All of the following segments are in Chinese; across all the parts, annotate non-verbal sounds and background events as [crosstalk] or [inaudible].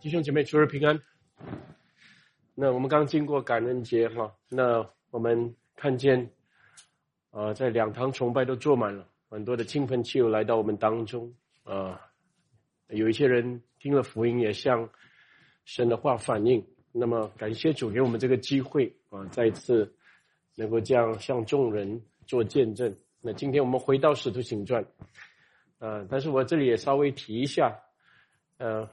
弟兄姐妹，主日平安。那我们刚经过感恩节哈，那我们看见，呃，在两堂崇拜都坐满了，很多的亲朋戚友来到我们当中啊，有一些人听了福音也向神的话反应。那么感谢主给我们这个机会啊，再次能够这样向众人做见证。那今天我们回到使徒行传，呃，但是我这里也稍微提一下，呃。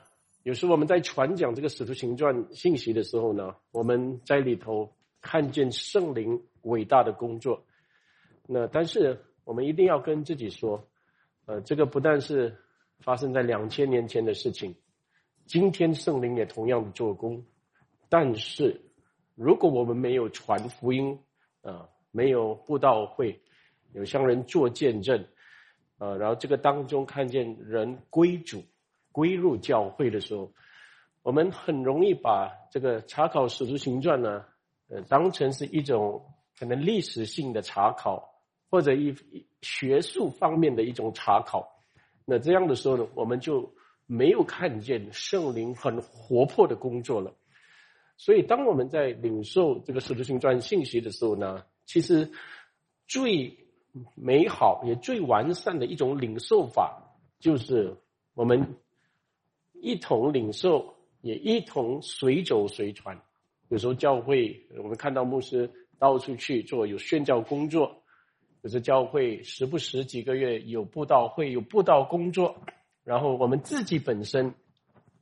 有时我们在传讲这个使徒行传信息的时候呢，我们在里头看见圣灵伟大的工作。那但是我们一定要跟自己说，呃，这个不但是发生在两千年前的事情，今天圣灵也同样的做工。但是如果我们没有传福音，啊，没有布道会，有向人做见证，呃，然后这个当中看见人归主。归入教会的时候，我们很容易把这个查考使徒行传呢，呃，当成是一种可能历史性的查考，或者一学术方面的一种查考。那这样的时候呢，我们就没有看见圣灵很活泼的工作了。所以，当我们在领受这个使徒行传信息的时候呢，其实最美好也最完善的一种领受法，就是我们。一同领受，也一同随走随传。有时候教会，我们看到牧师到处去做有宣教工作；有时教会时不时几个月有布道会，有布道工作。然后我们自己本身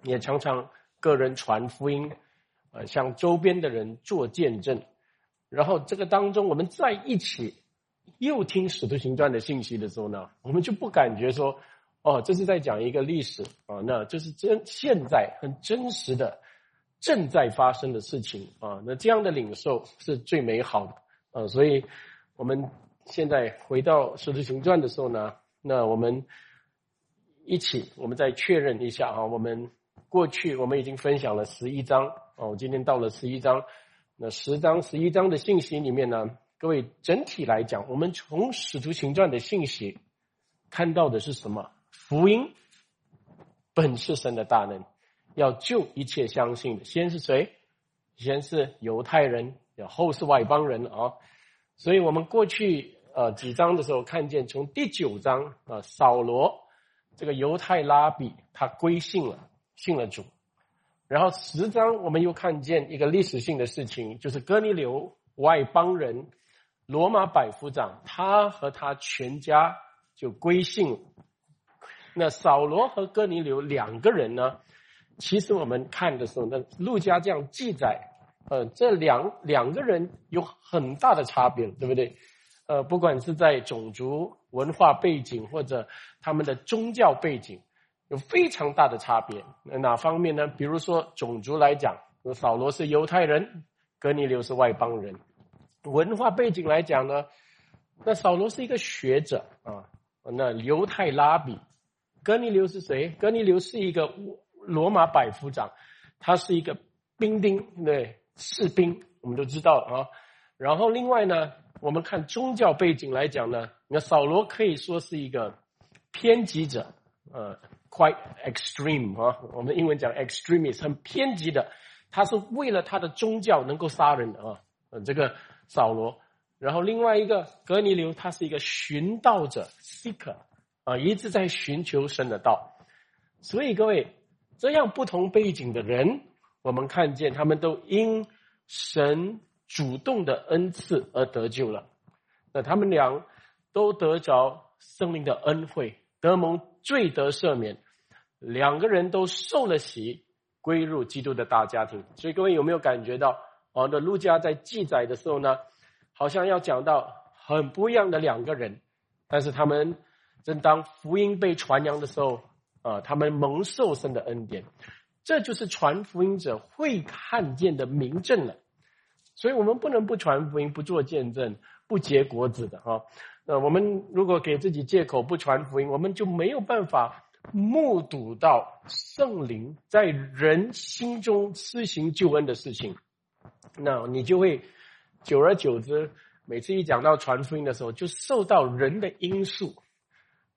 也常常个人传福音，呃，向周边的人做见证。然后这个当中，我们在一起又听使徒行传的信息的时候呢，我们就不感觉说。哦，这是在讲一个历史啊，那这是真现在很真实的正在发生的事情啊，那这样的领受是最美好的啊，所以我们现在回到《使徒行传》的时候呢，那我们一起，我们再确认一下啊，我们过去我们已经分享了十一章哦，今天到了十一章，那十章十一章的信息里面呢，各位整体来讲，我们从《使徒行传》的信息看到的是什么？福音本是神的大能，要救一切相信的。先是谁？先是犹太人，然后是外邦人啊。所以我们过去呃几章的时候，看见从第九章啊，扫罗这个犹太拉比他归信了，信了主。然后十章我们又看见一个历史性的事情，就是哥尼流外邦人罗马百夫长，他和他全家就归信了。那扫罗和哥尼流两个人呢？其实我们看的时候，那陆家这样记载，呃，这两两个人有很大的差别，对不对？呃，不管是在种族文化背景或者他们的宗教背景，有非常大的差别。哪方面呢？比如说种族来讲，扫罗是犹太人，哥尼流是外邦人。文化背景来讲呢，那扫罗是一个学者啊，那犹太拉比。哥尼流是谁？哥尼流是一个罗马百夫长，他是一个兵丁，对士兵，我们都知道啊。然后另外呢，我们看宗教背景来讲呢，那扫罗可以说是一个偏激者，呃，quite extreme 啊，我们英文讲 extremist，很偏激的，他是为了他的宗教能够杀人的啊。嗯，这个扫罗，然后另外一个格尼流，他是一个寻道者 seeker。啊，一直在寻求神的道，所以各位这样不同背景的人，我们看见他们都因神主动的恩赐而得救了。那他们俩都得着圣灵的恩惠，得蒙罪得赦免，两个人都受了洗，归入基督的大家庭。所以各位有没有感觉到，哦，那路加在记载的时候呢，好像要讲到很不一样的两个人，但是他们。正当福音被传扬的时候，啊，他们蒙受神的恩典，这就是传福音者会看见的明证了。所以，我们不能不传福音、不做见证、不结果子的哈。那我们如果给自己借口不传福音，我们就没有办法目睹到圣灵在人心中施行救恩的事情。那你就会久而久之，每次一讲到传福音的时候，就受到人的因素。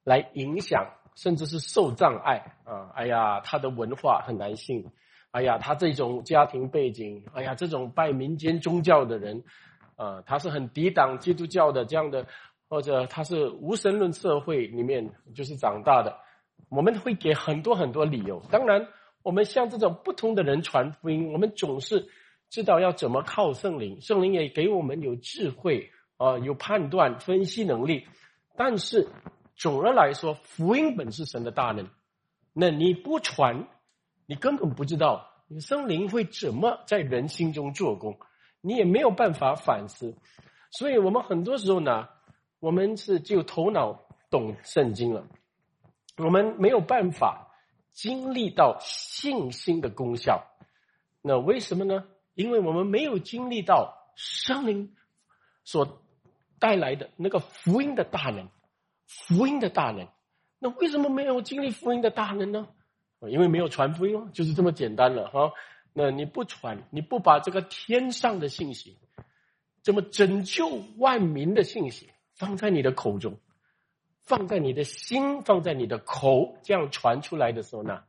来影响，甚至是受障碍啊！哎呀，他的文化很难信哎呀，他这种家庭背景，哎呀，这种拜民间宗教的人，啊，他是很抵挡基督教的这样的，或者他是无神论社会里面就是长大的，我们会给很多很多理由。当然，我们向这种不同的人传福音，我们总是知道要怎么靠圣灵，圣灵也给我们有智慧啊，有判断分析能力。但是总的来说，福音本是神的大能，那你不传。你根本不知道，你圣灵会怎么在人心中做工，你也没有办法反思。所以我们很多时候呢，我们是就头脑懂圣经了，我们没有办法经历到信心的功效。那为什么呢？因为我们没有经历到圣灵所带来的那个福音的大能，福音的大能。那为什么没有经历福音的大能呢？因为没有传福音，就是这么简单了哈。那你不传，你不把这个天上的信息，这么拯救万民的信息放在你的口中，放在你的心，放在你的口，这样传出来的时候呢，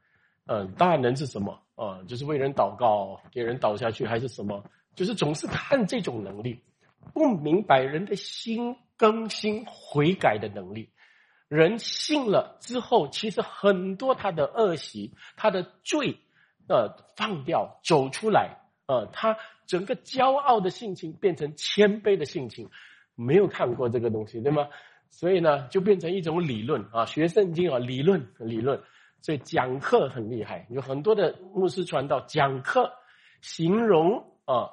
嗯，大能是什么啊？就是为人祷告，给人倒下去，还是什么？就是总是看这种能力，不明白人的心更新悔改的能力。人信了之后，其实很多他的恶习、他的罪，呃，放掉走出来，呃，他整个骄傲的性情变成谦卑的性情，没有看过这个东西，对吗？所以呢，就变成一种理论啊，学圣经啊，理论理论，所以讲课很厉害，有很多的牧师传道讲课，形容啊，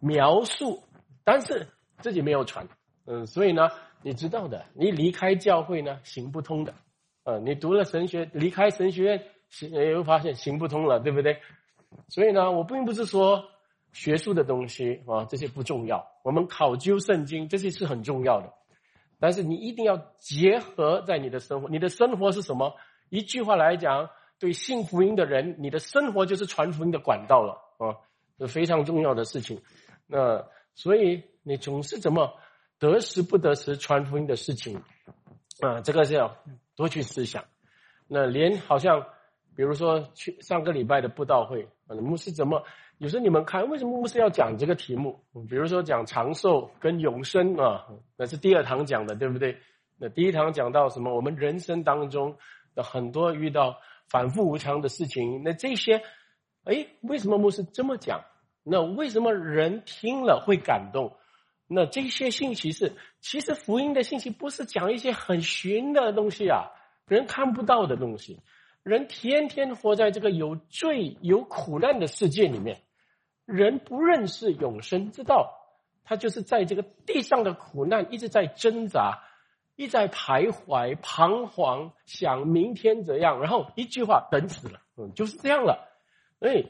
描述，但是自己没有传，嗯，所以呢。你知道的，你离开教会呢行不通的，呃，你读了神学，离开神学院行，也会发现行不通了，对不对？所以呢，我并不是说学术的东西啊这些不重要，我们考究圣经这些是很重要的，但是你一定要结合在你的生活，你的生活是什么？一句话来讲，对信福音的人，你的生活就是传福音的管道了啊，是非常重要的事情。那所以你总是怎么？得时不得时传福音的事情，啊，这个是要多去思想。那连好像，比如说去上个礼拜的布道会，牧师怎么？有时候你们看，为什么牧师要讲这个题目？比如说讲长寿跟永生啊，那是第二堂讲的，对不对？那第一堂讲到什么？我们人生当中的很多遇到反复无常的事情，那这些，哎，为什么牧师这么讲？那为什么人听了会感动？那这些信息是，其实福音的信息不是讲一些很玄的东西啊，人看不到的东西。人天天活在这个有罪、有苦难的世界里面，人不认识永生之道，他就是在这个地上的苦难一直在挣扎，一在徘徊、彷徨，想明天怎样，然后一句话等死了，嗯，就是这样了。哎，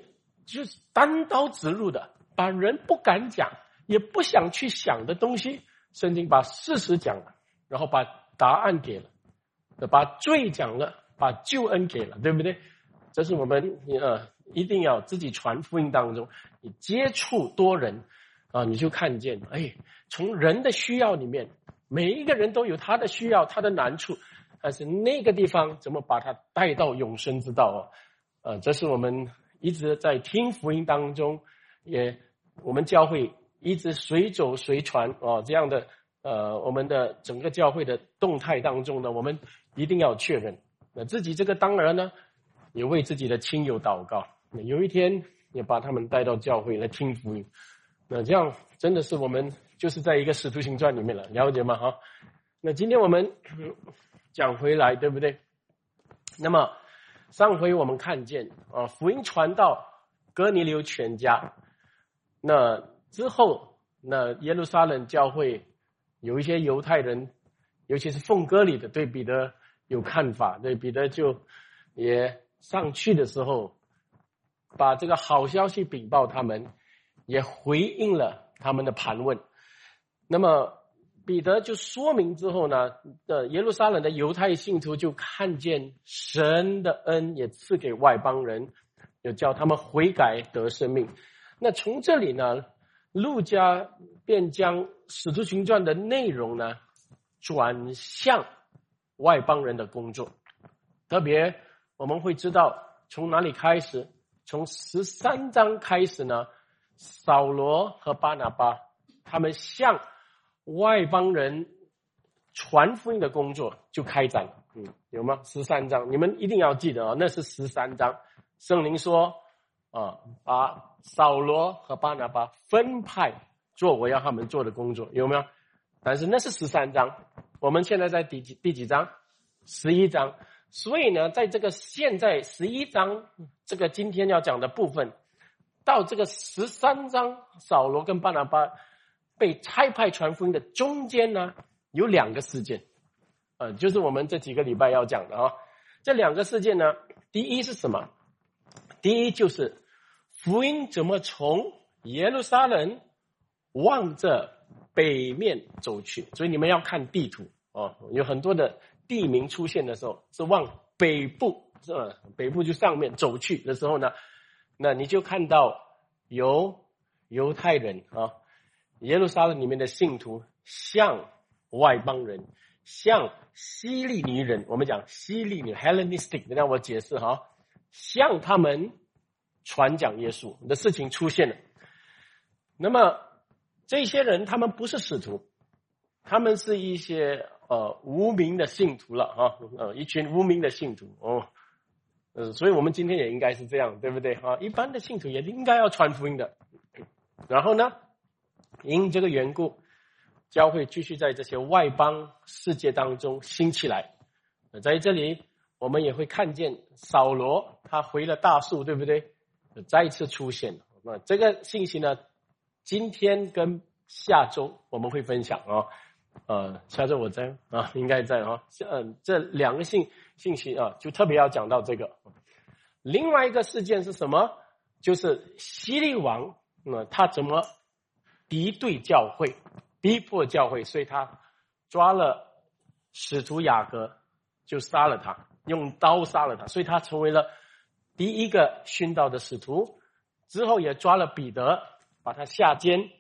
就是单刀直入的，把人不敢讲。也不想去想的东西，圣经把事实讲了，然后把答案给了，把罪讲了，把救恩给了，对不对？这是我们呃一定要自己传福音当中，你接触多人啊，你就看见，哎，从人的需要里面，每一个人都有他的需要，他的难处，但是那个地方怎么把他带到永生之道啊？呃，这是我们一直在听福音当中，也我们教会。一直随走随传啊，这样的呃，我们的整个教会的动态当中呢，我们一定要确认。那自己这个当然呢，也为自己的亲友祷告。那有一天也把他们带到教会来听福音。那这样真的是我们就是在一个使徒行传里面了，了解吗？哈。那今天我们讲回来，对不对？那么上回我们看见啊，福音传到哥尼流全家，那。之后，那耶路撒冷教会有一些犹太人，尤其是奉歌里的，对彼得有看法。对彼得就也上去的时候，把这个好消息禀报他们，也回应了他们的盘问。那么彼得就说明之后呢，呃，耶路撒冷的犹太信徒就看见神的恩也赐给外邦人，就叫他们悔改得生命。那从这里呢？陆家便将《使徒行传》的内容呢，转向外邦人的工作。特别我们会知道从哪里开始，从十三章开始呢，扫罗和巴拿巴他们向外邦人传福音的工作就开展了。嗯，有吗？十三章，你们一定要记得啊，那是十三章。圣灵说啊，把扫罗和巴拿巴分派做我要他们做的工作，有没有？但是那是十三章，我们现在在第几第几章？十一章。所以呢，在这个现在十一章这个今天要讲的部分，到这个十三章扫罗跟巴拿巴被差派传福音的中间呢，有两个事件，呃，就是我们这几个礼拜要讲的啊。这两个事件呢，第一是什么？第一就是福音怎么从耶路撒冷望着北面走去，所以你们要看地图哦，有很多的。地名出现的时候是往北部，是吧？北部就上面走去的时候呢，那你就看到由犹太人啊，耶路撒冷里面的信徒向外邦人，向希利尼人，我们讲希利尼 （Hellenistic），让我解释哈，向他们传讲耶稣的事情出现了。那么这些人他们不是使徒，他们是一些。呃，无名的信徒了啊，呃，一群无名的信徒哦，呃，所以我们今天也应该是这样，对不对啊？一般的信徒也应该要传福音的。然后呢，因这个缘故，教会继续在这些外邦世界当中兴起来。在这里，我们也会看见扫罗他回了大树，对不对？再一次出现。那这个信息呢，今天跟下周我们会分享啊。呃，下周我在啊，应该在啊。嗯，这两个信信息啊，就特别要讲到这个。另外一个事件是什么？就是希利王，那他怎么敌对教会，逼迫教会，所以他抓了使徒雅各，就杀了他，用刀杀了他，所以他成为了第一个殉道的使徒。之后也抓了彼得，把他下监，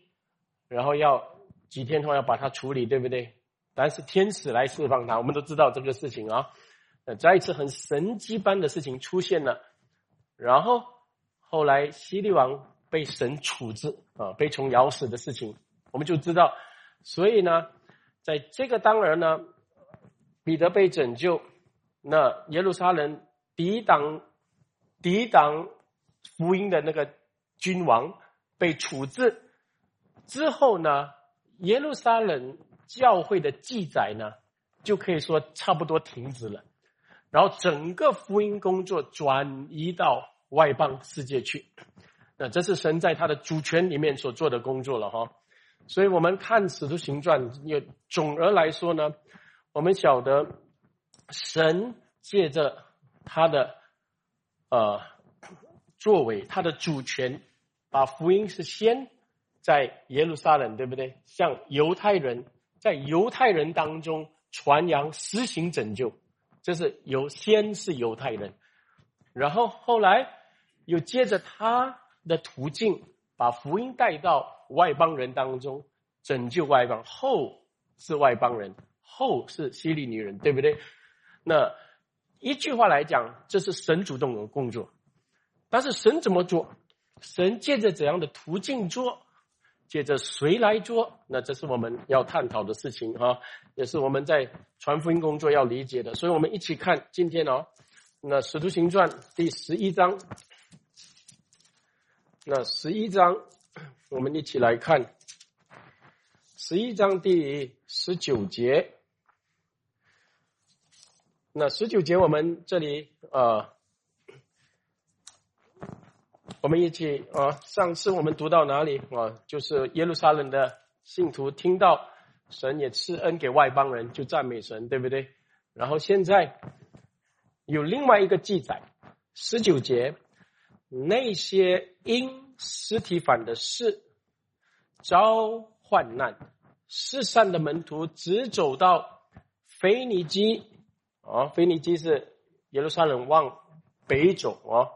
然后要。几天后要把他处理，对不对？但是天使来释放他，我们都知道这个事情啊。呃，再一次很神迹般的事情出现了，然后后来西利王被神处置啊，被虫咬死的事情，我们就知道。所以呢，在这个当儿呢，彼得被拯救，那耶路撒冷抵挡抵挡福音的那个君王被处置之后呢？耶路撒冷教会的记载呢，就可以说差不多停止了，然后整个福音工作转移到外邦世界去，那这是神在他的主权里面所做的工作了哈。所以我们看使徒行传，也总而来说呢，我们晓得神借着他的呃作为，他的主权，把福音是先。在耶路撒冷，对不对？向犹太人，在犹太人当中传扬、实行拯救，这是由先是犹太人，然后后来又接着他的途径，把福音带到外邦人当中，拯救外邦，后是外邦人，后是希利尼人，对不对？那一句话来讲，这是神主动的工作，但是神怎么做？神借着怎样的途径做？借着谁来做？那这是我们要探讨的事情哈，也是我们在传福音工作要理解的。所以我们一起看今天哦，那使徒行传第十一章，那十一章我们一起来看十一章第十九节。那十九节我们这里呃。我们一起啊，上次我们读到哪里啊？就是耶路撒冷的信徒听到神也赐恩给外邦人，就赞美神，对不对？然后现在有另外一个记载，十九节，那些因尸体反的事遭患难，世上的门徒只走到腓尼基啊，腓尼基是耶路撒冷往北走啊。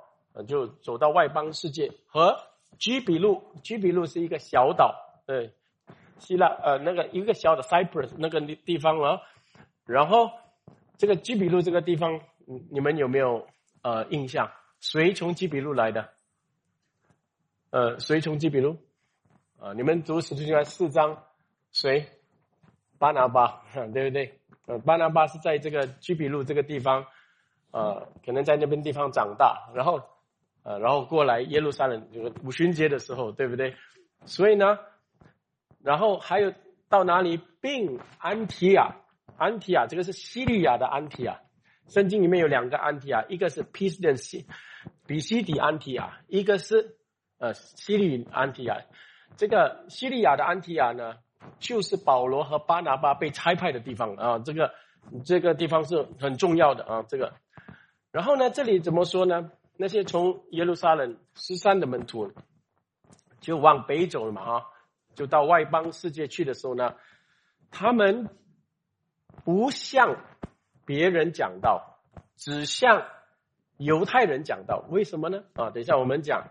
就走到外邦世界和居比路，居比路是一个小岛，对，希腊呃那个一个小的 Cyprus 那个地方啊，然后这个居比路这个地方，你们有没有呃印象？谁从居比路来的？呃，谁从基比路？啊，你们读使徒行传四章，谁？巴拿巴，[laughs] 对不对？呃，巴拿巴是在这个基比路这个地方，呃，可能在那边地方长大，然后，呃，然后过来耶路撒冷，就是五旬节的时候，对不对？所以呢，然后还有到哪里？并安提亚，安提亚，这个是西利亚的安提亚。圣经里面有两个安提亚，一个是 p i s d o n 西比西底安提亚，一个是呃西利安提亚。这个西利亚的安提亚呢，就是保罗和巴拿巴被差派的地方啊。这个这个地方是很重要的啊。这个，然后呢，这里怎么说呢？那些从耶路撒冷十三的门徒，就往北走了嘛啊，就到外邦世界去的时候呢，他们不向别人讲道，只向犹太人讲道。为什么呢？啊，等一下我们讲。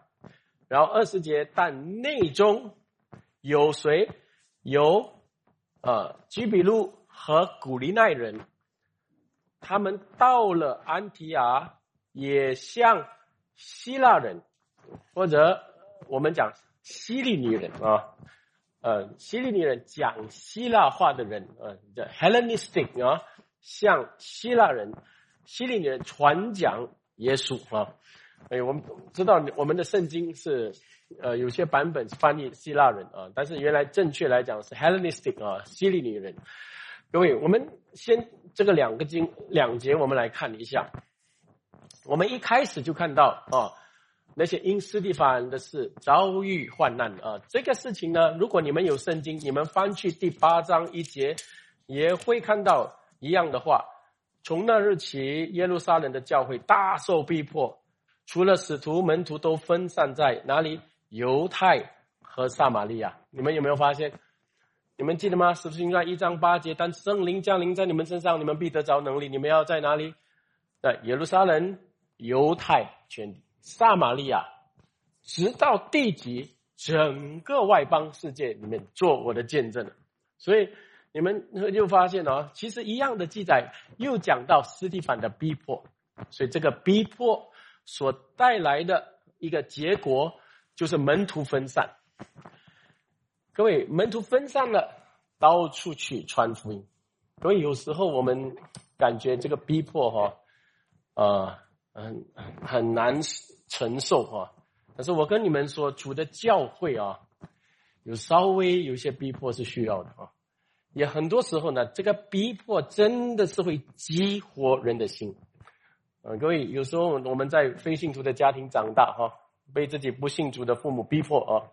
然后二十节，但内中有谁？由呃，居比路和古利奈人，他们到了安提亚，也像希腊人，或者我们讲希利尼人啊，呃，希利尼人讲希腊话的人，呃，叫 Hellenistic 啊，像希腊人，希利尼人传讲耶稣啊。哎，我们知道我们的圣经是，呃，有些版本翻译希腊人啊，但是原来正确来讲是 Hellenistic 啊，希利尼人。各位，我们先这个两个经两节，我们来看一下。我们一开始就看到啊，那些因斯蒂凡的事遭遇患难啊，这个事情呢，如果你们有圣经，你们翻去第八章一节，也会看到一样的话。从那日起，耶路撒冷的教会大受逼迫。除了使徒门徒都分散在哪里？犹太和撒玛利亚，你们有没有发现？你们记得吗？使徒行传一章八节，当圣灵降临在你们身上，你们必得着能力。你们要在哪里？在耶路撒冷、犹太全地、撒玛利亚，直到地极，整个外邦世界里面做我的见证。所以你们就发现哦，其实一样的记载又讲到斯蒂凡的逼迫，所以这个逼迫。所带来的一个结果就是门徒分散。各位，门徒分散了，到处去传福音。所以有时候我们感觉这个逼迫哈，呃，很很难承受哈。但是我跟你们说，主的教会啊，有稍微有些逼迫是需要的啊。也很多时候呢，这个逼迫真的是会激活人的心。呃，各位，有时候我们在非信徒的家庭长大，哈，被自己不信主的父母逼迫啊，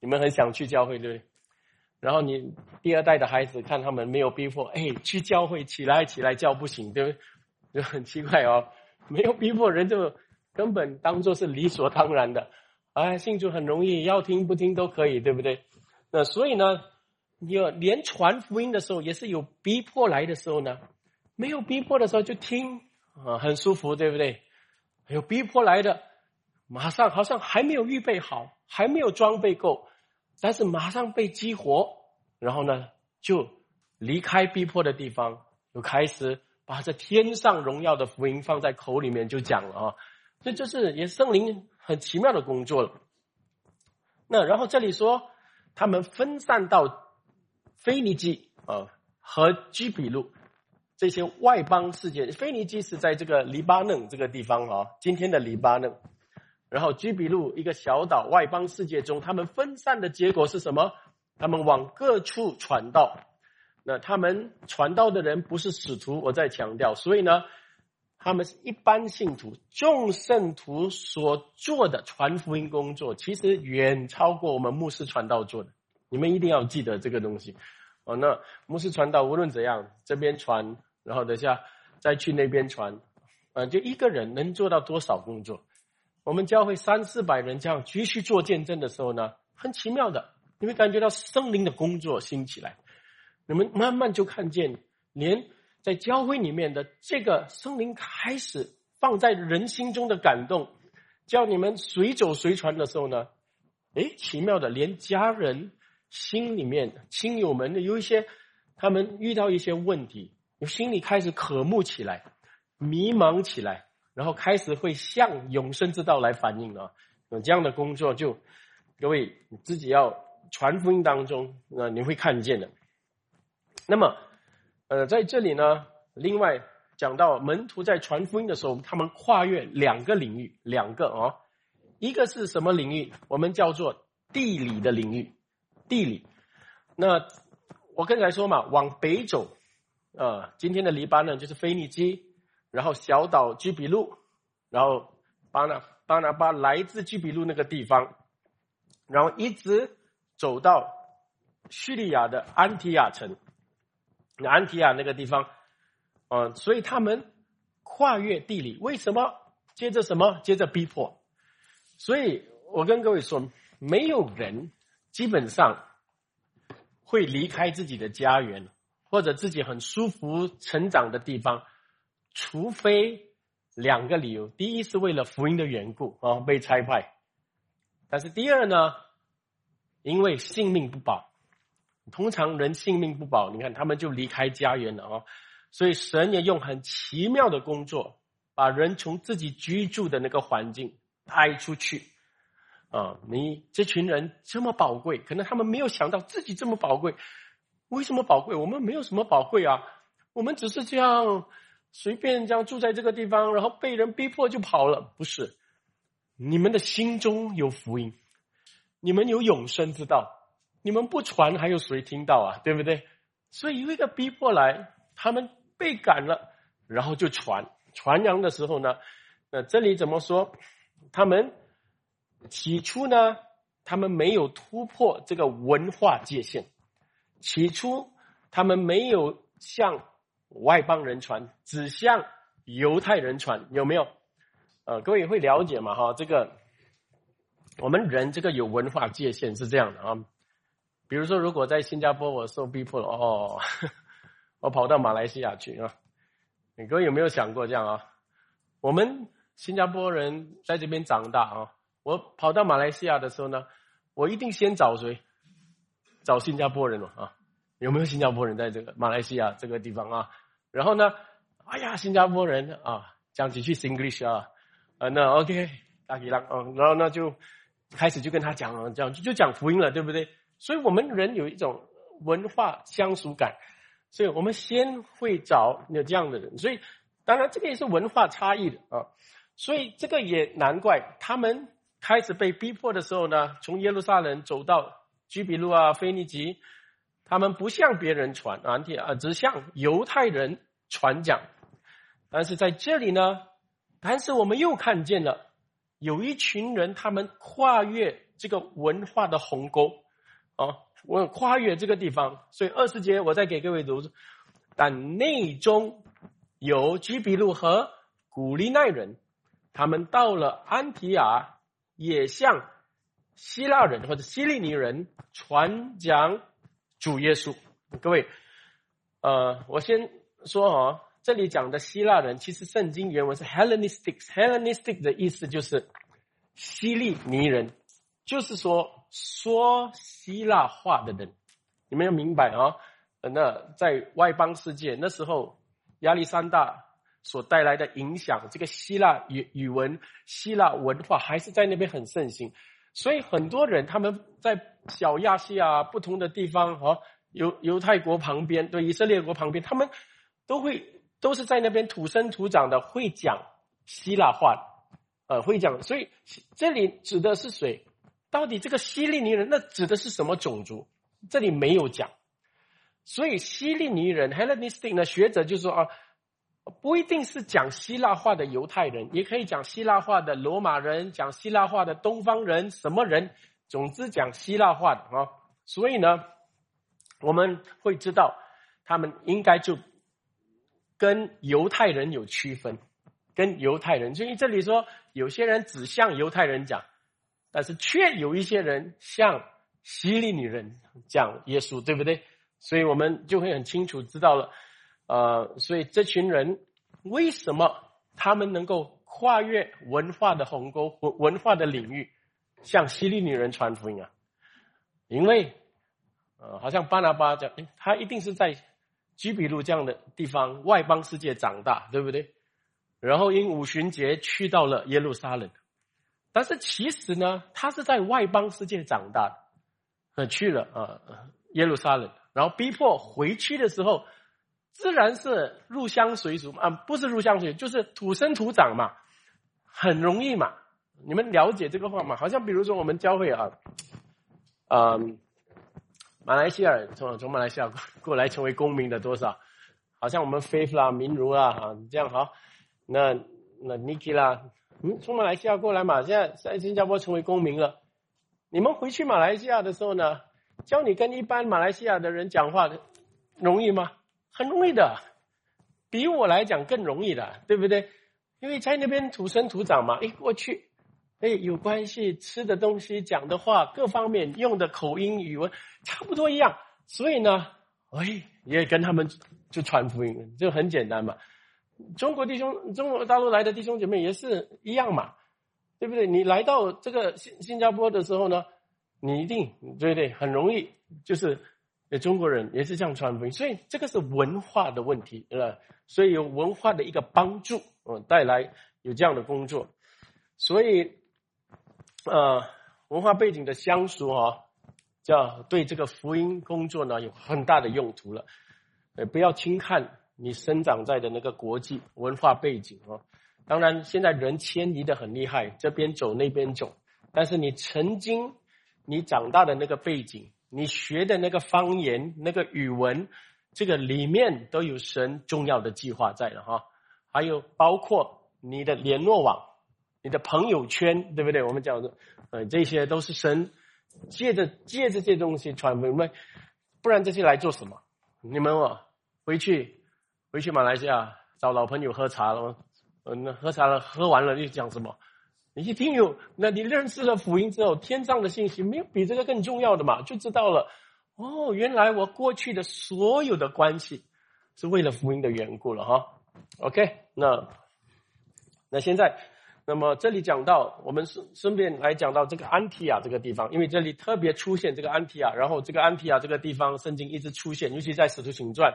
你们很想去教会，对不对？然后你第二代的孩子看他们没有逼迫，哎，去教会起来起来叫不醒，对不对？[laughs] 就很奇怪哦，没有逼迫人就根本当做是理所当然的，哎，信主很容易，要听不听都可以，对不对？那所以呢，有连传福音的时候也是有逼迫来的时候呢，没有逼迫的时候就听。啊，很舒服，对不对？有逼迫来的，马上好像还没有预备好，还没有装备够，但是马上被激活，然后呢，就离开逼迫的地方，就开始把这天上荣耀的福音放在口里面就讲了啊。这就是也圣灵很奇妙的工作了。那然后这里说，他们分散到腓尼基啊和基比路。这些外邦世界，腓尼基是在这个黎巴嫩这个地方啊，今天的黎巴嫩。然后居比路一个小岛，外邦世界中，他们分散的结果是什么？他们往各处传道。那他们传道的人不是使徒，我在强调。所以呢，他们是一般信徒，众圣徒所做的传福音工作，其实远超过我们牧师传道做的。你们一定要记得这个东西。哦，那牧师传道无论怎样，这边传。然后等下再去那边传，呃，就一个人能做到多少工作？我们教会三四百人这样继续做见证的时候呢，很奇妙的，你会感觉到圣灵的工作兴起来。你们慢慢就看见，连在教会里面的这个圣灵开始放在人心中的感动，叫你们随走随传的时候呢，诶，奇妙的，连家人心里面亲友们的有一些，他们遇到一些问题。你心里开始渴慕起来，迷茫起来，然后开始会向永生之道来反应了。有这样的工作就各位你自己要传福音当中，那你会看见的。那么，呃，在这里呢，另外讲到门徒在传福音的时候，他们跨越两个领域，两个哦，一个是什么领域？我们叫做地理的领域，地理。那我刚才说嘛，往北走，呃，今天的黎巴嫩就是腓尼基，然后小岛居比路，然后巴拿巴拿巴来自居比路那个地方，然后一直走到叙利亚的安提亚城，安提亚那个地方，呃，所以他们跨越地理，为什么？接着什么？接着逼迫。所以我跟各位说，没有人基本上。会离开自己的家园，或者自己很舒服成长的地方，除非两个理由：第一是为了福音的缘故啊，被拆派；但是第二呢，因为性命不保。通常人性命不保，你看他们就离开家园了啊。所以神也用很奇妙的工作，把人从自己居住的那个环境带出去。啊，你这群人这么宝贵，可能他们没有想到自己这么宝贵。为什么宝贵？我们没有什么宝贵啊，我们只是这样随便这样住在这个地方，然后被人逼迫就跑了。不是，你们的心中有福音，你们有永生之道，你们不传还有谁听到啊？对不对？所以有一个逼迫来，他们被赶了，然后就传传扬的时候呢，那这里怎么说？他们。起初呢，他们没有突破这个文化界限。起初，他们没有向外邦人传，只向犹太人传，有没有？呃，各位会了解嘛？哈，这个我们人这个有文化界限是这样的啊。比如说，如果在新加坡我受逼迫了，哦，[laughs] 我跑到马来西亚去啊。你各位有没有想过这样啊？我们新加坡人在这边长大啊。我跑到马来西亚的时候呢，我一定先找谁？找新加坡人了啊？有没有新加坡人在这个马来西亚这个地方啊？然后呢，哎呀，新加坡人啊，讲几句 English 啊，啊，那 OK，大吉郎啊，然后呢就开始就跟他讲讲就讲福音了，对不对？所以我们人有一种文化相属感，所以我们先会找有这样的人，所以当然这个也是文化差异的啊，所以这个也难怪他们。开始被逼迫的时候呢，从耶路撒冷走到居比路啊、腓尼基，他们不向别人传啊，啊，只向犹太人传讲。但是在这里呢，但是我们又看见了有一群人，他们跨越这个文化的鸿沟啊，我跨越这个地方。所以二十节我再给各位读，但内中有居比路和古利奈人，他们到了安提亚。也向希腊人或者希利尼人传讲主耶稣。各位，呃，我先说啊，这里讲的希腊人，其实圣经原文是 Hellenistic。Hellenistic 的意思就是希利尼人，就是说说希腊话的人。你们要明白啊，那在外邦世界那时候，亚历山大。所带来的影响，这个希腊语语文、希腊文化还是在那边很盛行，所以很多人他们在小亚细亚不同的地方，哦，犹犹太国旁边，对以色列国旁边，他们都会都是在那边土生土长的，会讲希腊话，呃，会讲。所以这里指的是谁？到底这个希利尼人那指的是什么种族？这里没有讲。所以希利尼人 （Hellenistic） 呢，学者就说啊。不一定是讲希腊话的犹太人，也可以讲希腊话的罗马人，讲希腊话的东方人，什么人？总之讲希腊话的啊。所以呢，我们会知道他们应该就跟犹太人有区分，跟犹太人。所以这里说有些人只向犹太人讲，但是却有一些人向希利女人讲耶稣，对不对？所以我们就会很清楚知道了。呃，所以这群人为什么他们能够跨越文化的鸿沟、文文化的领域，向希利女人传福音啊？因为，呃，好像巴拿巴讲，他一定是在居比路这样的地方外邦世界长大，对不对？然后因五旬节去到了耶路撒冷，但是其实呢，他是在外邦世界长大的，呃，去了啊耶路撒冷，然后逼迫回去的时候，自然是入乡随俗，啊，不是入乡随，就是土生土长嘛，很容易嘛。你们了解这个话吗？好像比如说我们教会啊，嗯，马来西亚从从马来西亚 [laughs] 过来成为公民的多少？好像我们 faith 啦、明如啦啊，这样好，那那 Niki 啦。嗯，从马来西亚过来嘛，现在在新加坡成为公民了。你们回去马来西亚的时候呢，教你跟一般马来西亚的人讲话的容易吗？很容易的，比我来讲更容易的，对不对？因为在那边土生土长嘛，哎，过去，哎，有关系，吃的东西、讲的话，各方面用的口音、语文差不多一样，所以呢，哎，也跟他们就传福音，就很简单嘛。中国弟兄，中国大陆来的弟兄姐妹也是一样嘛，对不对？你来到这个新新加坡的时候呢，你一定对不对？很容易就是，中国人也是这样传福音，所以这个是文化的问题，呃，所以有文化的一个帮助，嗯，带来有这样的工作，所以，呃，文化背景的相熟哈，叫对这个福音工作呢有很大的用途了，呃，不要轻看。你生长在的那个国际文化背景哦，当然现在人迁移的很厉害，这边走那边走，但是你曾经你长大的那个背景，你学的那个方言、那个语文，这个里面都有神重要的计划在了哈。还有包括你的联络网、你的朋友圈，对不对？我们讲的，呃，这些都是神借着借着这东西传回来，不然这些来做什么？你们哦，回去。回去马来西亚找老朋友喝茶了，嗯，那喝茶了，喝完了又讲什么？你一定有，那你认识了福音之后，天上的信息没有比这个更重要的嘛？就知道了，哦，原来我过去的所有的关系是为了福音的缘故了哈。OK，那那现在，那么这里讲到，我们顺顺便来讲到这个安提亚这个地方，因为这里特别出现这个安提亚，然后这个安提亚这个地方圣经一直出现，尤其在使徒行传。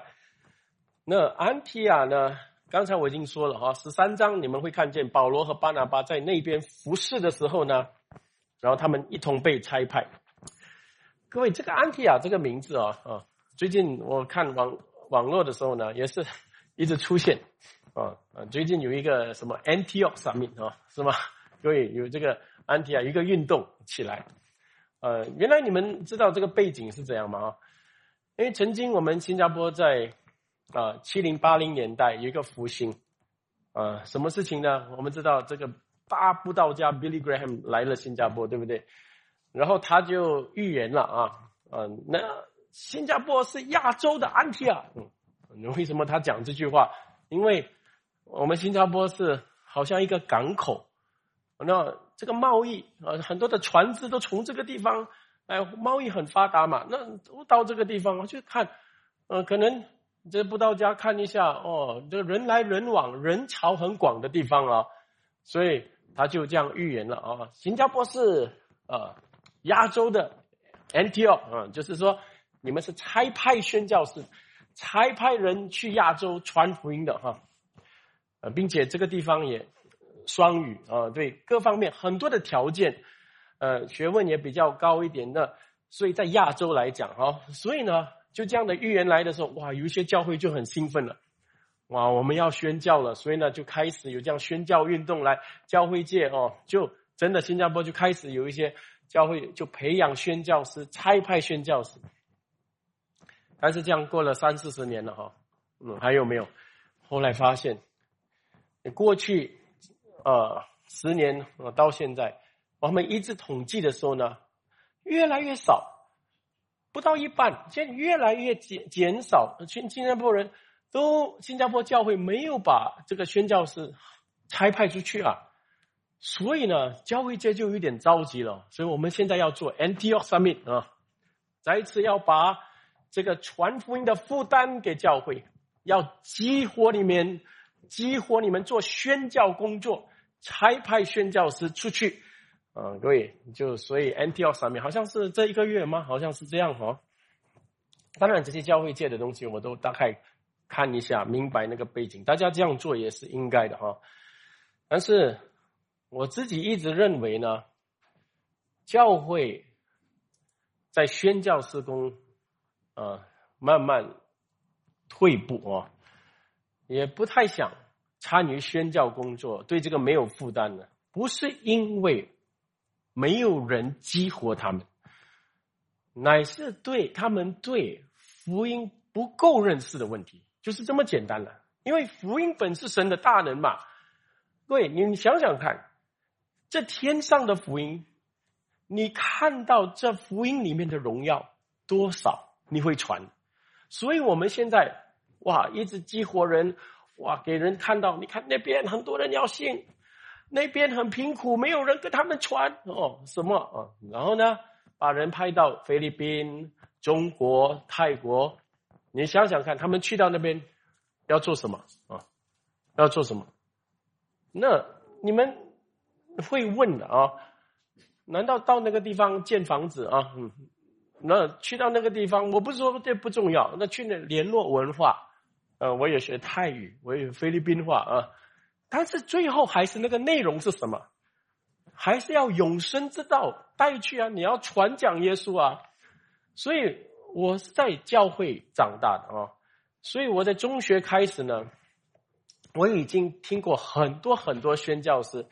那安提亚呢？刚才我已经说了哈，十三章你们会看见保罗和巴拿巴在那边服侍的时候呢，然后他们一同被差派。各位，这个安提亚这个名字啊啊，最近我看网网络的时候呢，也是一直出现啊啊，最近有一个什么 Antioch 上面啊，是吗？各位有这个安提亚一个运动起来，呃，原来你们知道这个背景是怎样吗？啊，因为曾经我们新加坡在。啊，七零八零年代有一个复兴，啊，什么事情呢？我们知道这个八布道家 Billy Graham 来了新加坡，对不对？然后他就预言了啊，嗯，那新加坡是亚洲的安提亚。嗯，为什么他讲这句话？因为我们新加坡是好像一个港口，那这个贸易啊，很多的船只都从这个地方，哎，贸易很发达嘛。那都到这个地方我去看，呃，可能。这不到家看一下哦，这人来人往，人潮很广的地方啊，所以他就这样预言了啊。新加坡是呃亚洲的 Antioch 啊，就是说你们是差派宣教士，差派人去亚洲传福音的哈，呃，并且这个地方也双语啊，对各方面很多的条件，呃，学问也比较高一点的，所以在亚洲来讲啊，所以呢。就这样的预言来的时候，哇，有一些教会就很兴奋了，哇，我们要宣教了，所以呢，就开始有这样宣教运动来，教会界哦，就真的新加坡就开始有一些教会就培养宣教师，差派宣教师。但是这样过了三四十年了哈，嗯，还有没有？后来发现，过去呃十年呃到现在，我们一直统计的时候呢，越来越少。不到一半，现在越来越减减少。新新加坡人都新加坡教会没有把这个宣教士差派出去啊，所以呢，教会界就有点着急了。所以我们现在要做 Antioch Summit 啊，再一次要把这个传福音的负担给教会，要激活里面，激活你们做宣教工作，差派宣教师出去。啊，各位，就所以 NTL 上面好像是这一个月吗？好像是这样哈。当然，这些教会界的东西，我都大概看一下，明白那个背景。大家这样做也是应该的哈。但是，我自己一直认为呢，教会在宣教施工，啊，慢慢退步啊，也不太想参与宣教工作，对这个没有负担的，不是因为没有人激活他们，乃是对他们对福音不够认识的问题，就是这么简单了。因为福音本是神的大能嘛，各位，你想想看。这天上的福音，你看到这福音里面的荣耀多少，你会传。所以我们现在哇，一直激活人，哇，给人看到，你看那边很多人要信，那边很贫苦，没有人跟他们传哦，什么啊？然后呢，把人派到菲律宾、中国、泰国，你想想看，他们去到那边要做什么啊？要做什么？那你们？会问的啊？难道到那个地方建房子啊？嗯，那去到那个地方，我不是说这不重要。那去那联络文化，呃，我也学泰语，我也菲律宾话啊。但是最后还是那个内容是什么？还是要永生之道带去啊！你要传讲耶稣啊！所以我是在教会长大的啊，所以我在中学开始呢，我已经听过很多很多宣教师。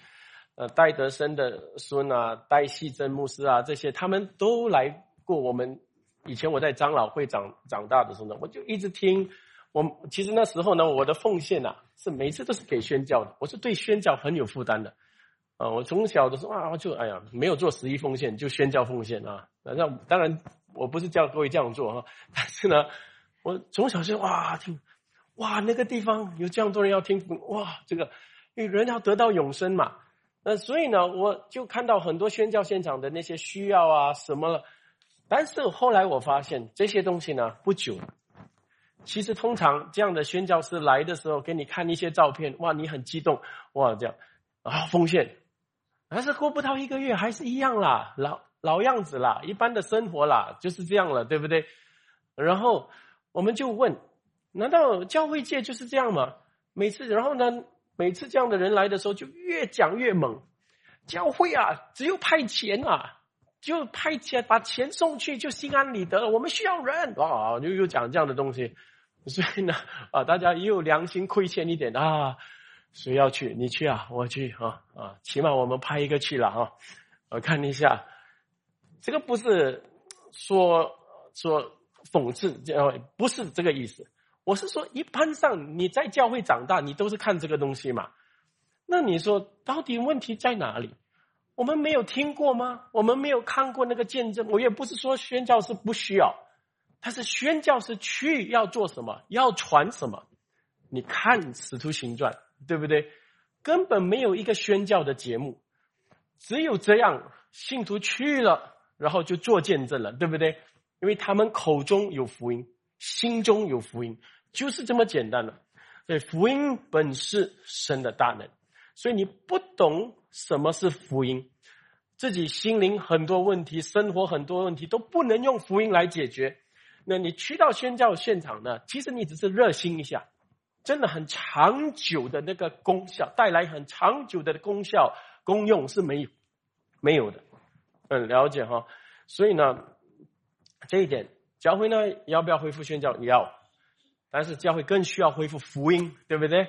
呃，戴德生的孙啊，戴西珍牧师啊，这些他们都来过我们。以前我在长老会长长大的时候呢，我就一直听。我其实那时候呢，我的奉献呐，是每次都是给宣教的。我是对宣教很有负担的。啊，我从小的时候啊，就哎呀，没有做十一奉献，就宣教奉献啊。那当然，我不是叫各位这样做哈，但是呢，我从小就哇听，哇那个地方有这样多人要听，哇这个，因为人要得到永生嘛。那所以呢，我就看到很多宣教现场的那些需要啊什么了，但是后来我发现这些东西呢不久，其实通常这样的宣教师来的时候给你看一些照片，哇，你很激动，哇这样啊奉献，但是过不到一个月还是一样啦，老老样子啦，一般的生活啦，就是这样了，对不对？然后我们就问，难道教会界就是这样吗？每次然后呢？每次这样的人来的时候，就越讲越猛。教会啊，只有派钱啊，就派钱把钱送去，就心安理得了。我们需要人啊，又又讲这样的东西，[laughs] 所以呢，啊，大家也有良心亏欠一点啊。谁要去？你去啊，我去啊啊，起码我们派一个去了啊。我看一下，这个不是说说讽刺，这样不是这个意思。我是说，一般上你在教会长大，你都是看这个东西嘛。那你说到底问题在哪里？我们没有听过吗？我们没有看过那个见证？我也不是说宣教是不需要，他是宣教是去要做什么？要传什么？你看《使徒行传》，对不对？根本没有一个宣教的节目，只有这样，信徒去了，然后就做见证了，对不对？因为他们口中有福音。心中有福音，就是这么简单的。对，福音本是神的大能，所以你不懂什么是福音，自己心灵很多问题，生活很多问题都不能用福音来解决。那你去到宣教现场呢？其实你只是热心一下，真的很长久的那个功效，带来很长久的功效功用是没有没有的。嗯，了解哈。所以呢，这一点。教会呢要不要恢复宣教？要，但是教会更需要恢复福音，对不对？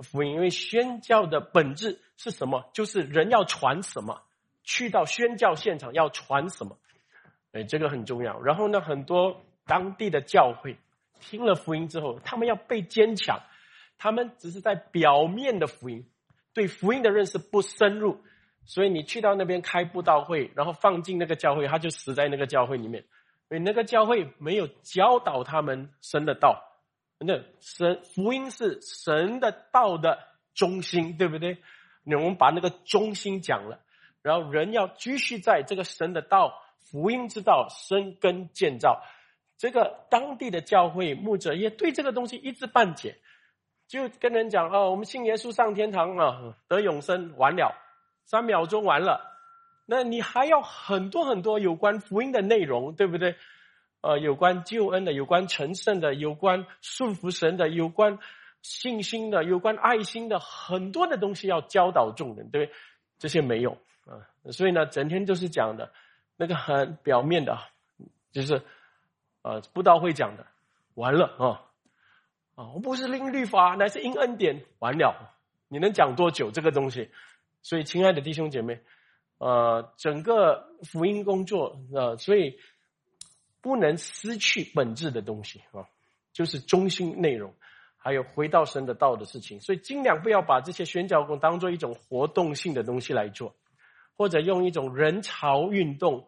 福音，因为宣教的本质是什么？就是人要传什么，去到宣教现场要传什么，哎，这个很重要。然后呢，很多当地的教会听了福音之后，他们要被坚强，他们只是在表面的福音，对福音的认识不深入，所以你去到那边开布道会，然后放进那个教会，他就死在那个教会里面。所以那个教会没有教导他们神的道，那神福音是神的道的中心，对不对？那我们把那个中心讲了，然后人要继续在这个神的道、福音之道生根建造。这个当地的教会牧者也对这个东西一知半解，就跟人讲哦，我们信耶稣上天堂啊，得永生，完了，三秒钟完了。那你还要很多很多有关福音的内容，对不对？呃，有关救恩的，有关成圣的，有关顺服神的，有关信心的，有关爱心的，很多的东西要教导众人，对不对？这些没有啊，所以呢，整天都是讲的那个很表面的，就是呃，布道会讲的，完了啊啊，我不是因律法，乃是因恩典，完了，你能讲多久这个东西？所以，亲爱的弟兄姐妹，呃，整个福音工作啊，所以不能失去本质的东西啊，就是中心内容。还有回到神的道的事情，所以尽量不要把这些宣教工当做一种活动性的东西来做，或者用一种人潮运动，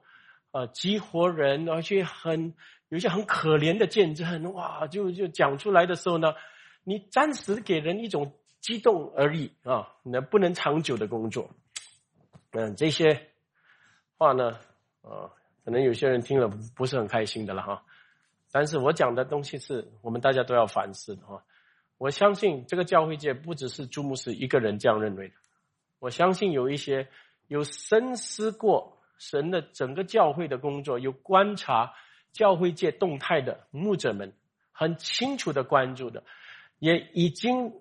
呃，激活人，而且很有些很可怜的见证，哇，就就讲出来的时候呢，你暂时给人一种激动而已啊，那不能长久的工作。嗯，这些话呢，呃，可能有些人听了不是很开心的了哈，但是我讲的东西是我们大家都要反思的哈。我相信这个教会界不只是朱牧师一个人这样认为的，我相信有一些有深思过神的整个教会的工作，有观察教会界动态的牧者们，很清楚的关注的，也已经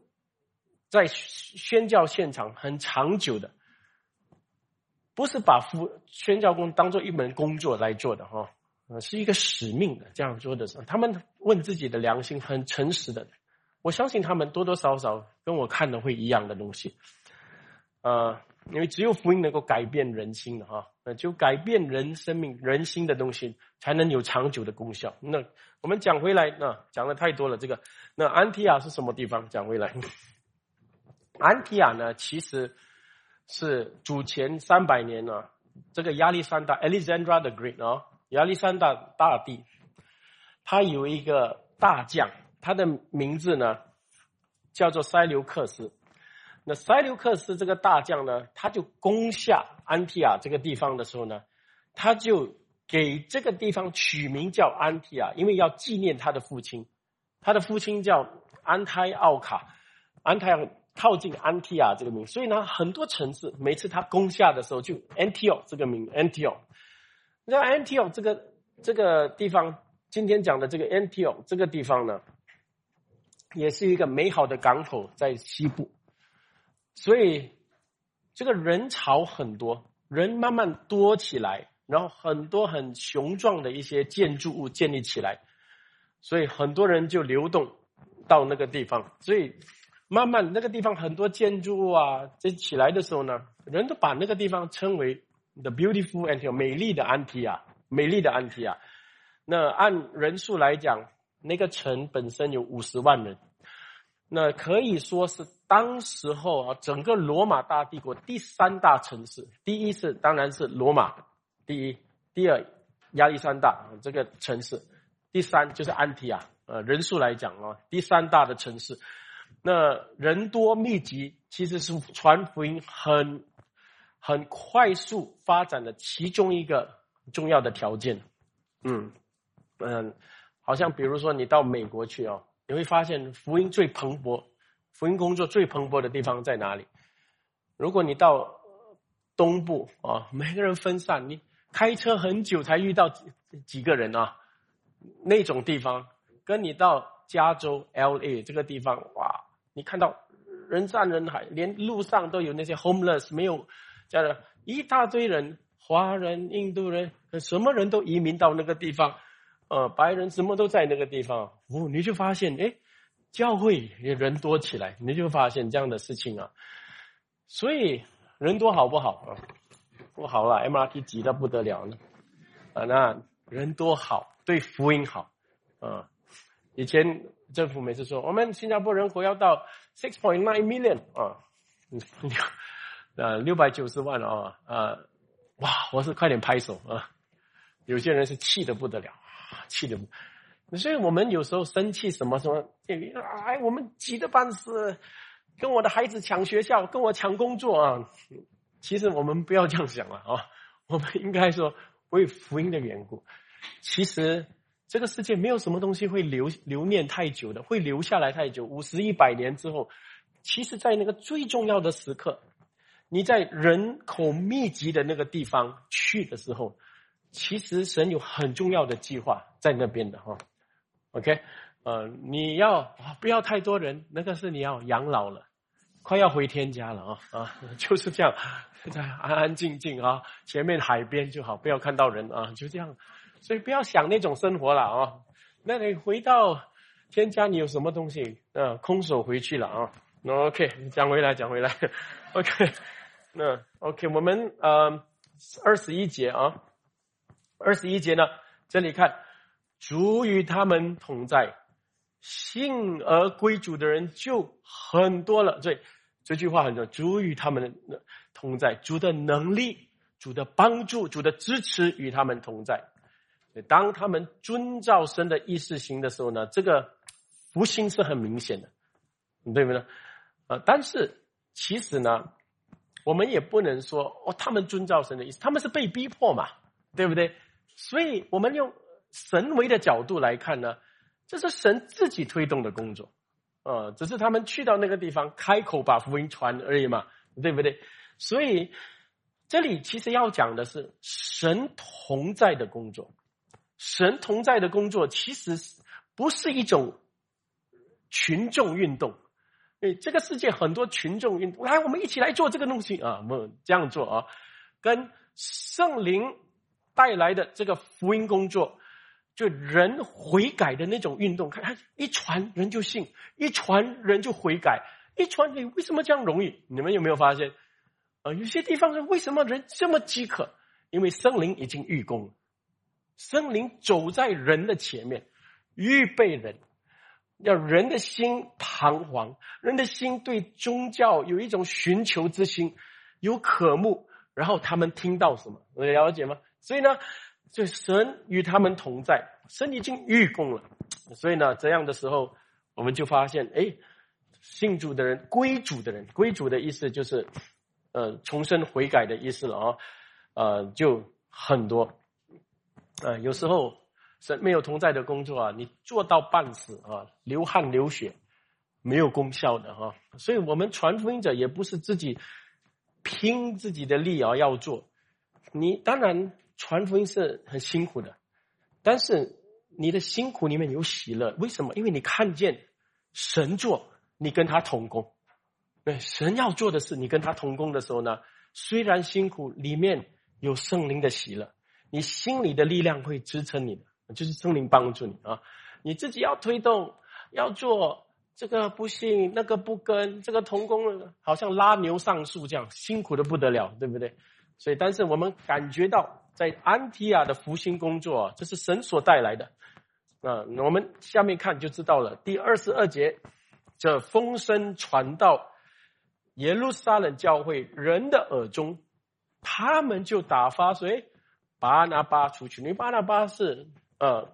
在宣教现场很长久的，不是把宣宣教工当做一门工作来做的哈，是一个使命的这样做的，他们问自己的良心，很诚实的。我相信他们多多少少跟我看的会一样的东西，呃，因为只有福音能够改变人心的哈，那就改变人生命、人心的东西，才能有长久的功效。那我们讲回来，那讲的太多了。这个，那安提亚是什么地方？讲回来，[laughs] 安提亚呢，其实是主前三百年呢，这个亚历山大 （Alexander the Great） 啊，亚历山大大帝，他有一个大将。他的名字呢，叫做塞琉克斯。那塞琉克斯这个大将呢，他就攻下安提亚这个地方的时候呢，他就给这个地方取名叫安提亚，因为要纪念他的父亲。他的父亲叫安泰奥卡，安泰靠近安提亚这个名，所以呢，很多城市每次他攻下的时候就 Antio 这个名 Antio。那 Antio 这个这个地方，今天讲的这个 Antio 这个地方呢？也是一个美好的港口，在西部，所以这个人潮很多，人慢慢多起来，然后很多很雄壮的一些建筑物建立起来，所以很多人就流动到那个地方，所以慢慢那个地方很多建筑物啊，这起来的时候呢，人都把那个地方称为 the beautiful Antia” 美丽的安提亚，美丽的安提亚。那按人数来讲。那个城本身有五十万人，那可以说是当时候啊，整个罗马大帝国第三大城市。第一是当然是罗马，第一，第二亚历山大这个城市，第三就是安提亚。呃，人数来讲啊，第三大的城市，那人多密集，其实是传福音很很快速发展的其中一个重要的条件。嗯嗯。好像比如说你到美国去哦，你会发现福音最蓬勃，福音工作最蓬勃的地方在哪里？如果你到东部啊，每个人分散，你开车很久才遇到几几个人啊，那种地方，跟你到加州 L A 这个地方，哇，你看到人山人海，连路上都有那些 homeless，没有这样的一大堆人，华人、印度人，什么人都移民到那个地方。呃，白人什么都在那个地方，哦，你就发现，哎，教会人多起来，你就发现这样的事情啊。所以人多好不好啊？不好了，MRT 挤得不得了呢。啊，那人多好，对福音好。啊，以前政府每次说，我们新加坡人口要到 six point nine million 啊，[laughs] 呃，六百九十万啊，啊，哇，我是快点拍手啊。有些人是气得不得了。气的，所以我们有时候生气什么什么，哎，我们急得半死，跟我的孩子抢学校，跟我抢工作啊。其实我们不要这样想了啊，[laughs] 我们应该说为福音的缘故。其实这个世界没有什么东西会留留念太久的，会留下来太久。五十一百年之后，其实，在那个最重要的时刻，你在人口密集的那个地方去的时候。其实神有很重要的计划在那边的哈，OK，呃，你要不要太多人？那个是你要养老了，快要回天家了啊啊，[laughs] 就是这样，在安安静静啊，前面海边就好，不要看到人啊，就这样。所以不要想那种生活了啊。那你回到天家，你有什么东西？呃，空手回去了啊。那 OK，讲回来，讲回来。OK，[laughs] 那 OK，我们呃二十一节啊，二十一节呢，这里看主与他们同在。信而归主的人就很多了，所以这句话很重要。主与他们同在，主的能力、主的帮助、主的支持与他们同在。当他们遵照神的意识行的时候呢，这个福星是很明显的，对不对？呃，但是其实呢，我们也不能说哦，他们遵照神的意思，他们是被逼迫嘛，对不对？所以我们用神为的角度来看呢。这是神自己推动的工作，呃，只是他们去到那个地方开口把福音传而已嘛，对不对？所以这里其实要讲的是神同在的工作，神同在的工作其实不是一种群众运动，对这个世界很多群众运动，来我们一起来做这个东西啊，我们这样做啊，跟圣灵带来的这个福音工作。就人悔改的那种运动，看，一传人就信，一传人就悔改，一传你为什么这样容易？你们有没有发现？啊，有些地方是为什么人这么饥渴？因为圣灵已经预功了，圣灵走在人的前面，预备人，要人的心彷徨，人的心对宗教有一种寻求之心，有渴慕，然后他们听到什么？了解吗？所以呢？就神与他们同在，神已经预供了，所以呢，这样的时候，我们就发现，哎，信主的人、归主的人，归主的意思就是，呃，重生悔改的意思了啊，呃，就很多，呃，有时候神没有同在的工作啊，你做到半死啊，流汗流血，没有功效的哈，所以我们传福音者也不是自己拼自己的力而要做，你当然。传福音是很辛苦的，但是你的辛苦里面有喜乐，为什么？因为你看见神做，你跟他同工。对，神要做的事，你跟他同工的时候呢，虽然辛苦，里面有圣灵的喜乐，你心里的力量会支撑你的，就是圣灵帮助你啊。你自己要推动，要做这个不信，那个不跟，这个同工好像拉牛上树这样，辛苦的不得了，对不对？所以，但是我们感觉到。在安提亚的复兴工作，这是神所带来的。啊，我们下面看就知道了。第二十二节，这风声传到耶路撒冷教会人的耳中，他们就打发谁？巴拿巴出去。因为巴拿巴是呃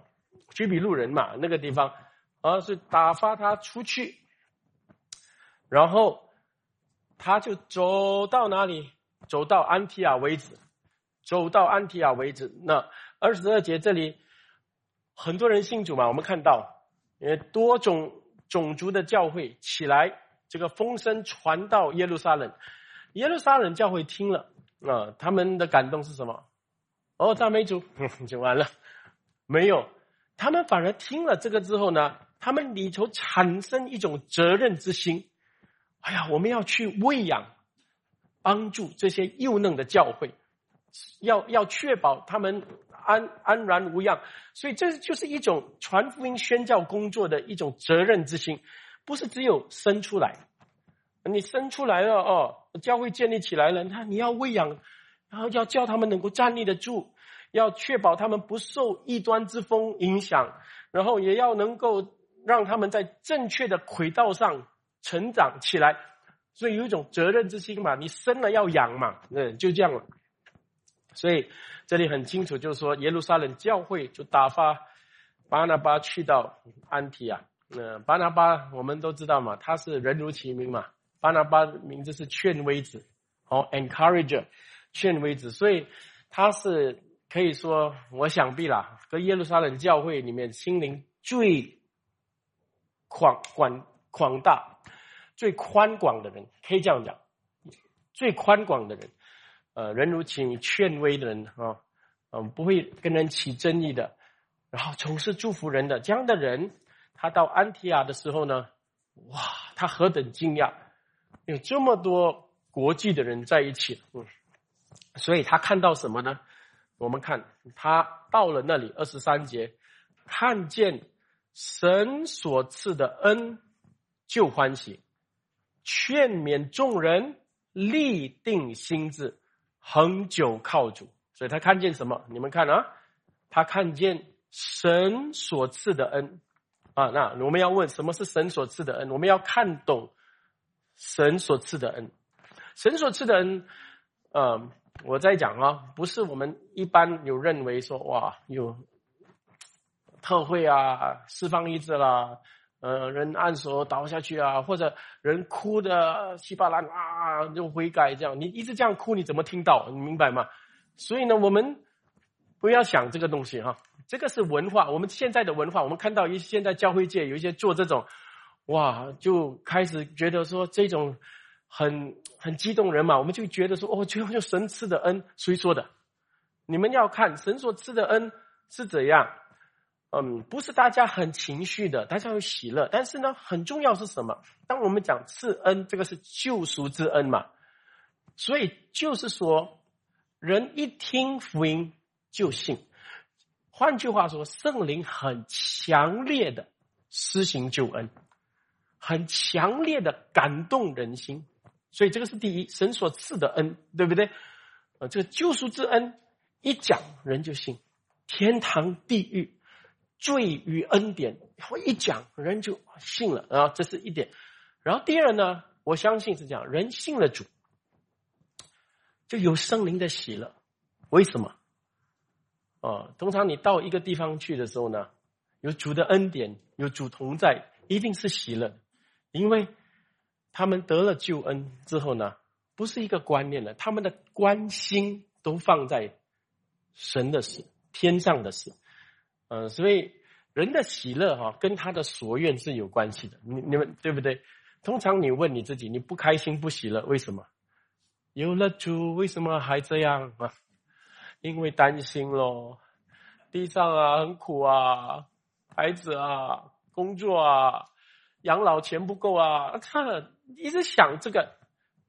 居比路人嘛，那个地方，而是打发他出去，然后他就走到哪里？走到安提亚为止。走到安提亚为止。那二十二节这里，很多人信主嘛。我们看到，呃，多种种族的教会起来，这个风声传到耶路撒冷。耶路撒冷教会听了，啊，他们的感动是什么？哦，赞美主，[laughs] 就完了。没有，他们反而听了这个之后呢，他们里头产生一种责任之心。哎呀，我们要去喂养、帮助这些幼嫩的教会。要要确保他们安安然无恙，所以这就是一种传福音宣教工作的一种责任之心，不是只有生出来，你生出来了哦，教会建立起来了，那你要喂养，然后要叫他们能够站立得住，要确保他们不受异端之风影响，然后也要能够让他们在正确的轨道上成长起来，所以有一种责任之心嘛，你生了要养嘛，嗯，就这样了。所以这里很清楚，就是说耶路撒冷教会就打发巴拿巴去到安提亚。那巴拿巴我们都知道嘛，他是人如其名嘛。巴拿巴名字是劝威子，哦，encourager，劝威子。所以他是可以说，我想必啦，跟耶路撒冷教会里面心灵最广广广大、最宽广的人，可以这样讲，最宽广的人。呃，人如其名，劝威的人啊，嗯，不会跟人起争议的，然后总是祝福人的这样的人，他到安提亚的时候呢，哇，他何等惊讶！有这么多国际的人在一起，嗯，所以他看到什么呢？我们看他到了那里，二十三节，看见神所赐的恩，就欢喜，劝勉众人立定心志，恒久靠主。所以他看见什么？你们看啊，他看见神所赐的恩啊。那我们要问，什么是神所赐的恩？我们要看懂神所赐的恩，神所赐的恩，嗯。我在讲啊，不是我们一般有认为说哇有特惠啊，释放意志啦，呃，人按手倒下去啊，或者人哭的稀巴烂啊，就悔改这样，你一直这样哭，你怎么听到？你明白吗？所以呢，我们不要想这个东西哈，这个是文化，我们现在的文化，我们看到一现在教会界有一些做这种，哇，就开始觉得说这种。很很激动人嘛，我们就觉得说，哦，就就神赐的恩，谁说的？你们要看神所赐的恩是怎样。嗯，不是大家很情绪的，大家有喜乐，但是呢，很重要是什么？当我们讲赐恩，这个是救赎之恩嘛，所以就是说，人一听福音就信。换句话说，圣灵很强烈的施行救恩，很强烈的感动人心。所以这个是第一，神所赐的恩，对不对？啊，这个救赎之恩一讲人就信，天堂地狱罪与恩典，我一讲人就信了啊，这是一点。然后第二呢，我相信是这样，人信了主，就有圣灵的喜乐。为什么？啊，通常你到一个地方去的时候呢，有主的恩典，有主同在，一定是喜乐，因为。他们得了救恩之后呢，不是一个观念了，他们的关心都放在神的事、天上的事，嗯，所以人的喜乐哈，跟他的所愿是有关系的。你你们对不对？通常你问你自己，你不开心不喜乐，为什么？有了主，为什么还这样啊？因为担心咯，地上啊很苦啊，孩子啊，工作啊，养老钱不够啊，他。一直想这个，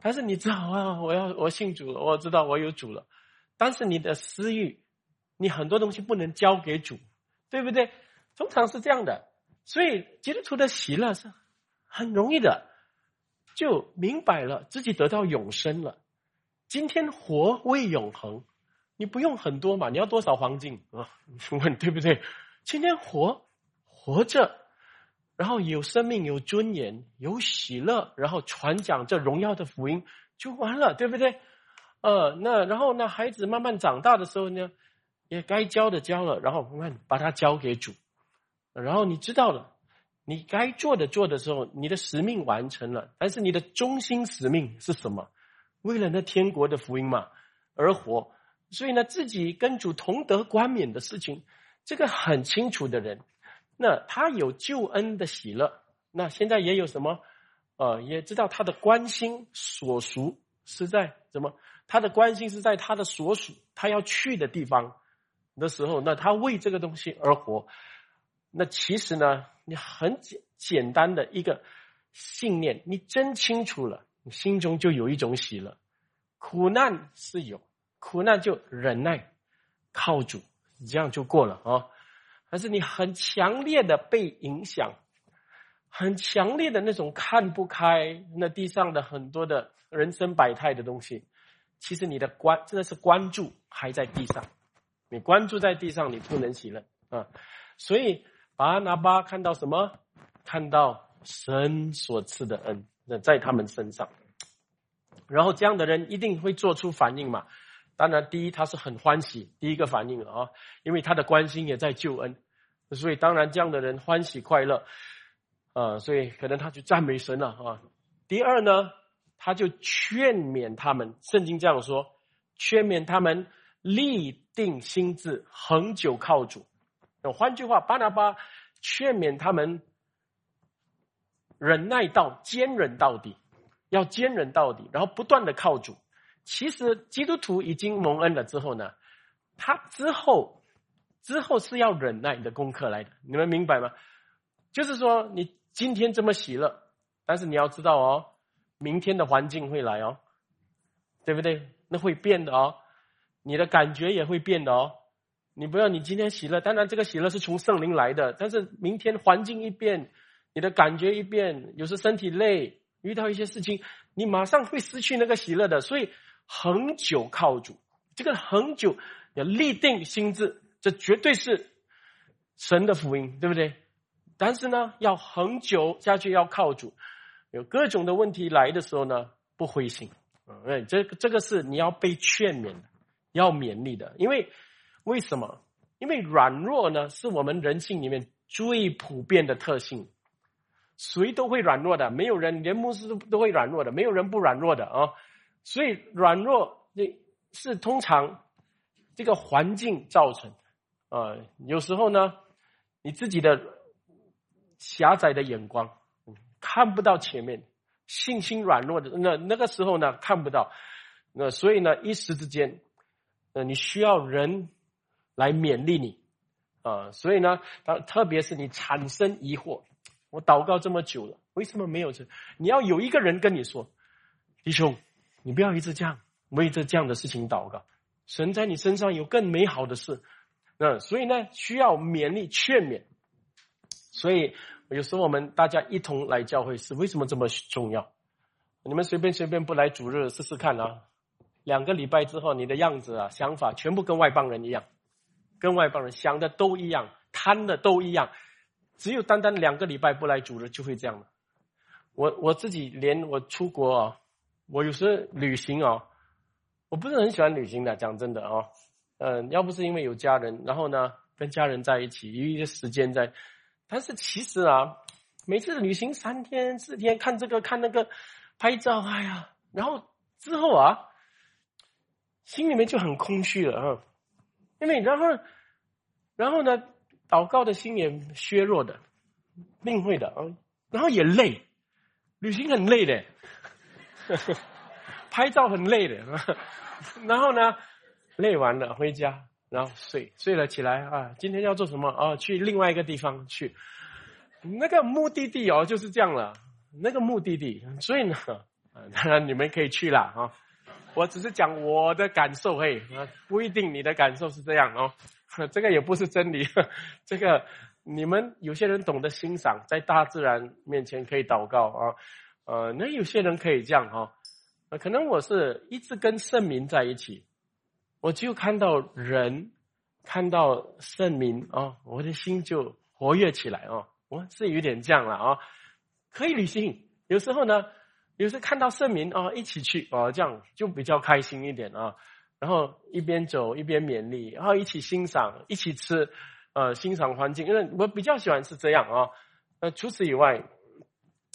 但是你知道啊，我要我信主了，我知道我有主了，但是你的私欲，你很多东西不能交给主，对不对？通常是这样的，所以基督徒的喜乐是很容易的，就明白了自己得到永生了。今天活为永恒，你不用很多嘛，你要多少黄金啊？问对不对？今天活活着。然后有生命，有尊严，有喜乐，然后传讲这荣耀的福音就完了，对不对？呃，那然后呢，孩子慢慢长大的时候呢，也该教的教了，然后慢慢把它交给主。然后你知道了，你该做的做的时候，你的使命完成了。但是你的中心使命是什么？为了那天国的福音嘛而活。所以呢，自己跟主同得冠冕的事情，这个很清楚的人。那他有救恩的喜乐，那现在也有什么？呃，也知道他的关心所属是在什么？他的关心是在他的所属，他要去的地方的时候，那他为这个东西而活。那其实呢，你很简简单的一个信念，你真清楚了，你心中就有一种喜乐。苦难是有，苦难就忍耐，靠主，这样就过了啊。还是你很强烈的被影响，很强烈的那种看不开，那地上的很多的人生百态的东西，其实你的关真的是关注还在地上，你关注在地上，你不能喜乐啊。所以巴拿巴看到什么？看到神所赐的恩，那在他们身上，然后这样的人一定会做出反应嘛。当然，第一他是很欢喜，第一个反应了啊，因为他的关心也在救恩，所以当然这样的人欢喜快乐，啊，所以可能他就赞美神了啊。第二呢，他就劝勉他们，圣经这样说，劝勉他们立定心智，恒久靠主。换句话，巴拿巴劝勉他们忍耐到坚忍到底，要坚忍到底，然后不断的靠主。其实基督徒已经蒙恩了之后呢，他之后之后是要忍耐的功课来的，你们明白吗？就是说，你今天这么喜乐，但是你要知道哦，明天的环境会来哦，对不对？那会变的哦，你的感觉也会变的哦。你不要你今天喜乐，当然这个喜乐是从圣灵来的，但是明天环境一变，你的感觉一变，有时身体累，遇到一些事情，你马上会失去那个喜乐的。所以恒久靠主，这个恒久要立定心智，这绝对是神的福音，对不对？但是呢，要恒久下去，要靠主。有各种的问题来的时候呢，不灰心。嗯，这这个是你要被劝勉的，要勉励的。因为为什么？因为软弱呢，是我们人性里面最普遍的特性。谁都会软弱的，没有人连牧师都都会软弱的，没有人不软弱的啊。所以软弱这是通常这个环境造成。呃，有时候呢，你自己的。狭窄的眼光，看不到前面，信心软弱的那那个时候呢，看不到，那所以呢，一时之间，呃，你需要人来勉励你，啊，所以呢，特特别是你产生疑惑，我祷告这么久了，为什么没有这？你要有一个人跟你说，弟兄，你不要一直这样为这这样的事情祷告，神在你身上有更美好的事，那所以呢，需要勉励劝勉。所以有时候我们大家一同来教会是为什么这么重要？你们随便随便不来主日试试看啊！两个礼拜之后，你的样子啊、想法全部跟外邦人一样，跟外邦人想的都一样，贪的都一样。只有单单两个礼拜不来主日，就会这样的。我我自己连我出国啊，我有时旅行啊，我不是很喜欢旅行的，讲真的啊，嗯，要不是因为有家人，然后呢跟家人在一起，有一些时间在。但是其实啊，每次旅行三天四天，看这个看那个，拍照，哎呀，然后之后啊，心里面就很空虚了啊，因为然后，然后呢，祷告的心也削弱的，定会的啊，然后也累，旅行很累的，[laughs] 拍照很累的，然后呢，累完了回家。然后睡睡了起来啊，今天要做什么啊？去另外一个地方去，那个目的地哦就是这样了。那个目的地，所以呢，[laughs] 当然你们可以去了啊。我只是讲我的感受，嘿，不一定你的感受是这样哦。[laughs] 这个也不是真理，[laughs] 这个你们有些人懂得欣赏，在大自然面前可以祷告啊。呃，那有些人可以这样哈。可能我是一直跟圣民在一起。我就看到人，看到圣明啊，我的心就活跃起来哦！我是有点这样了啊，可以旅行。有时候呢，有时看到圣名啊，一起去啊，这样就比较开心一点啊。然后一边走一边勉励，然后一起欣赏，一起吃，呃，欣赏环境。因为我比较喜欢是这样啊。呃，除此以外，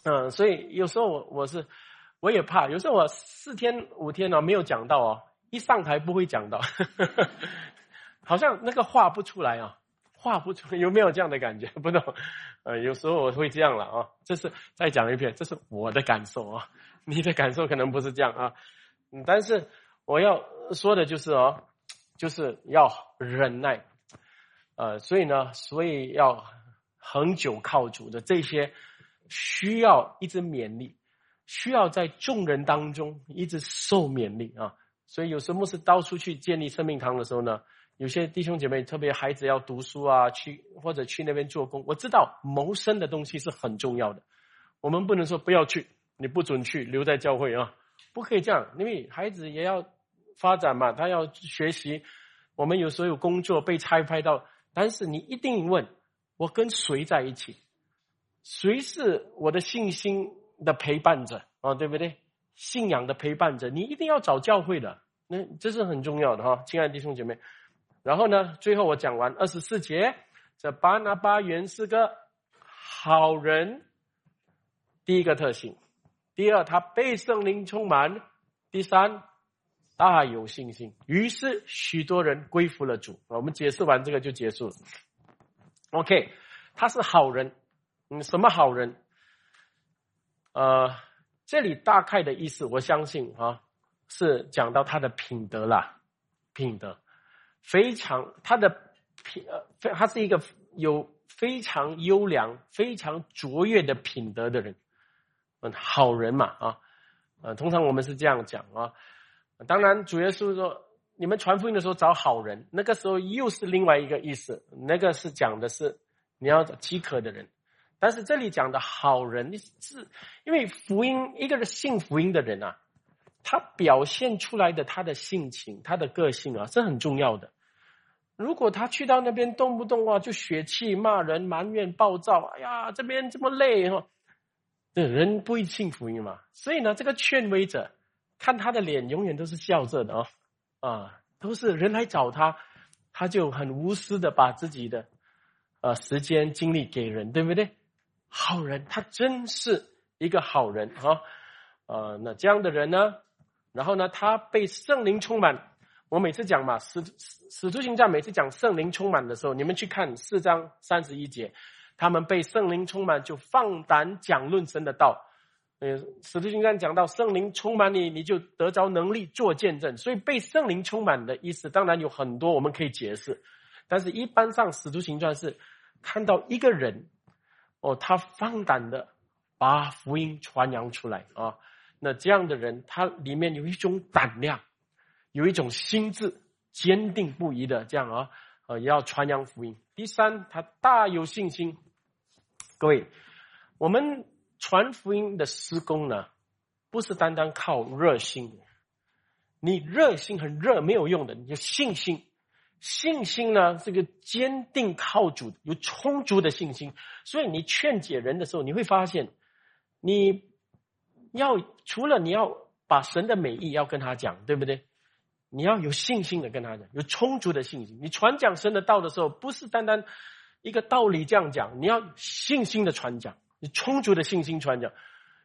嗯，所以有时候我我是我也怕，有时候我四天五天呢没有讲到哦。一上台不会讲到，[laughs] 好像那个画不出来啊，画不出，有没有这样的感觉？[laughs] 不懂，呃，有时候我会这样了啊。这是再讲一遍，这是我的感受啊，[laughs] 你的感受可能不是这样啊。嗯，但是我要说的就是哦，就是要忍耐，呃，所以呢，所以要恒久靠主的这些，需要一直勉励，需要在众人当中一直受勉励啊。所以有时候牧师到处去建立生命堂的时候呢，有些弟兄姐妹，特别孩子要读书啊，去或者去那边做工。我知道谋生的东西是很重要的，我们不能说不要去，你不准去，留在教会啊，不可以这样，因为孩子也要发展嘛，他要学习。我们有时候有工作被差派到，但是你一定问我跟谁在一起，谁是我的信心的陪伴者啊，对不对？信仰的陪伴者，你一定要找教会的，那这是很重要的哈，亲爱的弟兄姐妹。然后呢，最后我讲完二十四节，这巴拿巴原是个好人，第一个特性；第二，他被圣灵充满；第三，大有信心。于是许多人归服了主。我们解释完这个就结束了。OK，他是好人，嗯，什么好人？呃。这里大概的意思，我相信啊，是讲到他的品德啦，品德非常，他的品呃，非他是一个有非常优良、非常卓越的品德的人，嗯，好人嘛啊，呃，通常我们是这样讲啊。当然，主耶稣说，你们传福音的时候找好人，那个时候又是另外一个意思，那个是讲的是你要饥渴的人。但是这里讲的好人是，因为福音一个是信福音的人啊，他表现出来的他的性情、他的个性啊，是很重要的。如果他去到那边动不动啊就血气骂人、埋怨、暴躁，哎呀，这边这么累哈，这人不会信福音嘛。所以呢，这个劝慰者看他的脸永远都是笑着的哦，啊，都是人来找他，他就很无私的把自己的呃时间精力给人，对不对？好人，他真是一个好人啊，呃，那这样的人呢，然后呢，他被圣灵充满。我每次讲嘛，使使使徒行传每次讲圣灵充满的时候，你们去看四章三十一节，他们被圣灵充满，就放胆讲论神的道。呃，使徒行传讲到圣灵充满你，你就得着能力做见证。所以被圣灵充满的意思，当然有很多我们可以解释，但是一般上使徒行传是看到一个人，哦，他放胆的把福音传扬出来啊，那这样的人，他里面有一种胆量。有一种心智坚定不移的这样啊，呃，也要传扬福音。第三，他大有信心。各位，我们传福音的施工呢，不是单单靠热心，你热心很热没有用的，你有信心。信心呢，这个坚定靠主，有充足的信心。所以你劝解人的时候，你会发现，你要除了你要把神的美意要跟他讲，对不对？你要有信心的跟他讲，有充足的信心。你传讲神的道的时候，不是单单一个道理这样讲，你要信心的传讲，你充足的信心传讲，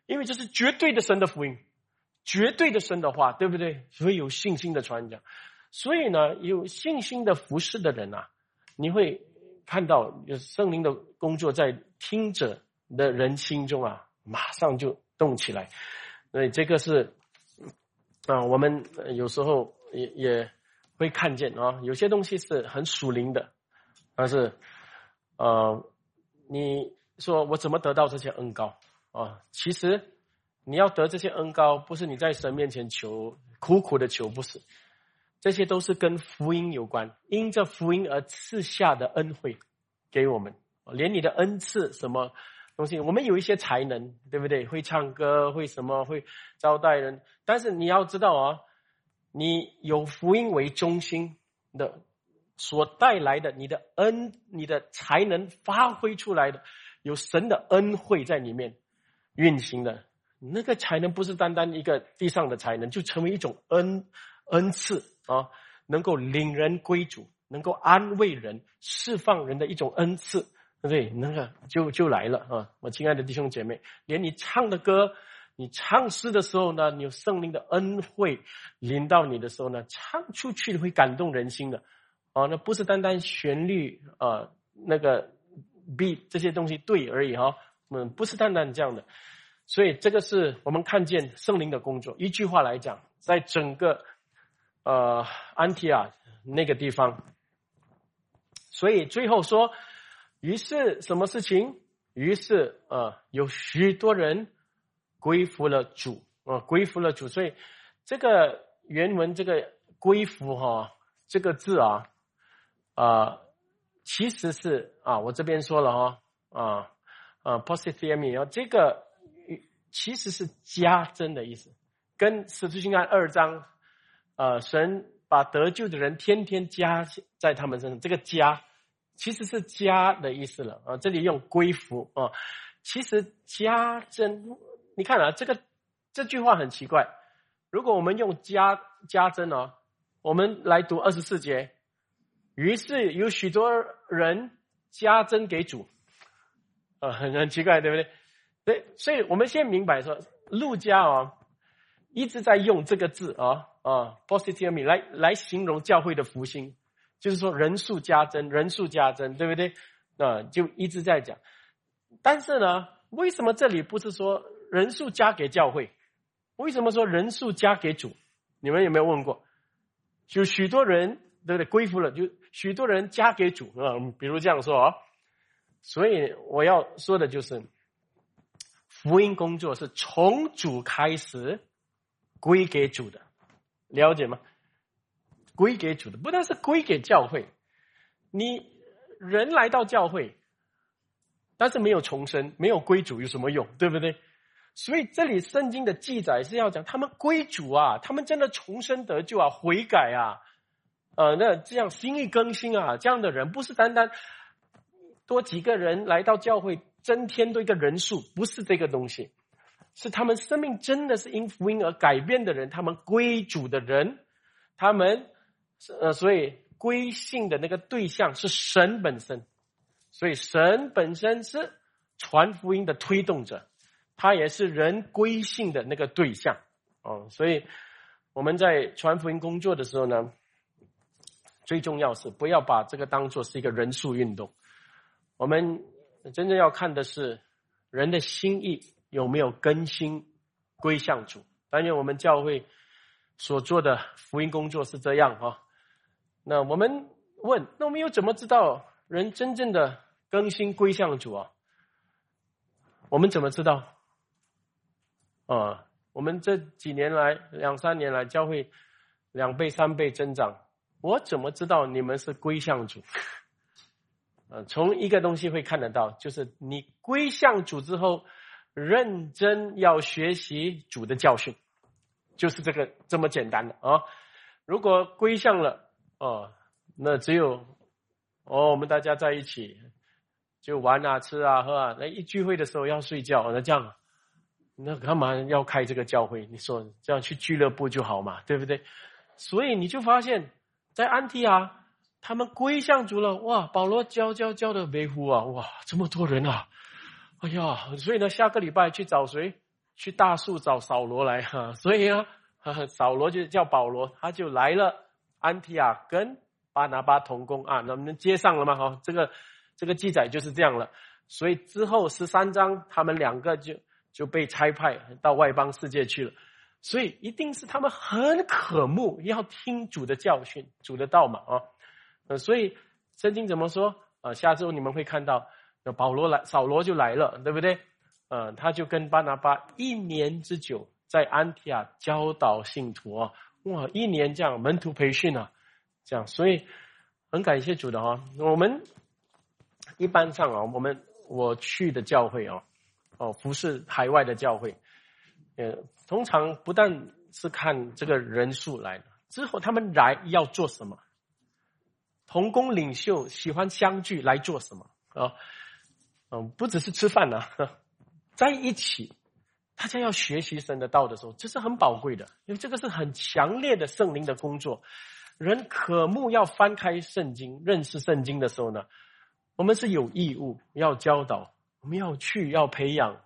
因为这是绝对的神的福音，绝对的神的话，对不对？所以有信心的传讲。所以呢，有信心的服侍的人啊，你会看到有圣灵的工作在听者的人心中啊，马上就动起来。所以这个是啊，我们有时候。也也会看见啊，有些东西是很属灵的，但是，呃，你说我怎么得到这些恩高啊？其实你要得这些恩高，不是你在神面前求苦苦的求，不是，这些都是跟福音有关，因着福音而赐下的恩惠给我们，连你的恩赐什么东西，我们有一些才能，对不对？会唱歌，会什么，会招待人，但是你要知道啊。你有福音为中心的所带来的你的恩、你的才能发挥出来的，有神的恩惠在里面运行的，那个才能不是单单一个地上的才能，就成为一种恩恩赐啊，能够领人归主，能够安慰人、释放人的一种恩赐，对不对？那个就就来了啊！我亲爱的弟兄姐妹，连你唱的歌。你唱诗的时候呢，你有圣灵的恩惠临到你的时候呢，唱出去会感动人心的，啊，那不是单单旋律啊，那个 beat 这些东西对而已哈，嗯，不是单单这样的，所以这个是我们看见圣灵的工作。一句话来讲，在整个呃安提亚那个地方，所以最后说，于是什么事情？于是呃，有许多人。归服了主啊，归服了主，所以这个原文这个归服哈，这个字啊啊，其实是啊，我这边说了哈啊啊，positiamy 啊，这个其实是加增的意思，跟使徒行传二章呃，神把得救的人天天加在他们身上，这个加其实是加的意思了啊，这里用归服啊，其实加增。你看啊，这个这句话很奇怪。如果我们用加加增哦，我们来读二十四节，于是有许多人加增给主，啊，很很奇怪，对不对？对，所以我们先明白说，路加哦一直在用这个字啊啊，positively 来来形容教会的福星，就是说人数加增，人数加增，对不对？啊，就一直在讲。但是呢，为什么这里不是说？人数加给教会，为什么说人数加给主？你们有没有问过？就许多人对不对？归服了，就许多人加给主啊。比如这样说啊，所以我要说的就是，福音工作是从主开始归给主的，了解吗？归给主的，不但是归给教会，你人来到教会，但是没有重生，没有归主有什么用？对不对？所以这里圣经的记载是要讲他们归主啊，他们真的重生得救啊，悔改啊，呃，那这样心意更新啊，这样的人不是单单多几个人来到教会增添多一个人数，不是这个东西，是他们生命真的是因福音而改变的人，他们归主的人，他们。呃，所以归信的那个对象是神本身，所以神本身是传福音的推动者，他也是人归信的那个对象哦。所以我们在传福音工作的时候呢，最重要是不要把这个当做是一个人数运动，我们真正要看的是人的心意有没有更新归向主。但愿我们教会所做的福音工作是这样啊。那我们问，那我们又怎么知道人真正的更新归向主啊？我们怎么知道？啊，我们这几年来两三年来教会两倍三倍增长，我怎么知道你们是归向主？[laughs] 呃，从一个东西会看得到，就是你归向主之后，认真要学习主的教训，就是这个这么简单的啊。如果归向了。哦，那只有哦，我们大家在一起就玩啊、吃啊、喝啊。那一聚会的时候要睡觉，那这样，那干嘛要开这个教会？你说这样去俱乐部就好嘛，对不对？所以你就发现，在安提阿，他们归向主了。哇，保罗教教教的维护啊，哇，这么多人啊！哎呀，所以呢，下个礼拜去找谁？去大树找扫罗来哈。所以啊，扫罗就叫保罗，他就来了。安提亚跟巴拿巴同工啊，那我们接上了吗？哈，这个这个记载就是这样了。所以之后十三章，他们两个就就被差派到外邦世界去了。所以一定是他们很渴慕要听主的教训、主的道嘛啊。呃，所以圣经怎么说？呃，下周你们会看到，保罗来，扫罗就来了，对不对？呃，他就跟巴拿巴一年之久在安提亚教导信徒啊。哇，一年这样门徒培训啊，这样，所以很感谢主的哈。我们一般上啊，我们我去的教会啊，哦，不是海外的教会，呃，通常不但是看这个人数来的，之后他们来要做什么，同工领袖喜欢相聚来做什么啊？嗯，不只是吃饭呢，在一起。大家要学习神的道的时候，这是很宝贵的，因为这个是很强烈的圣灵的工作。人渴慕要翻开圣经、认识圣经的时候呢，我们是有义务要教导，我们要去要培养、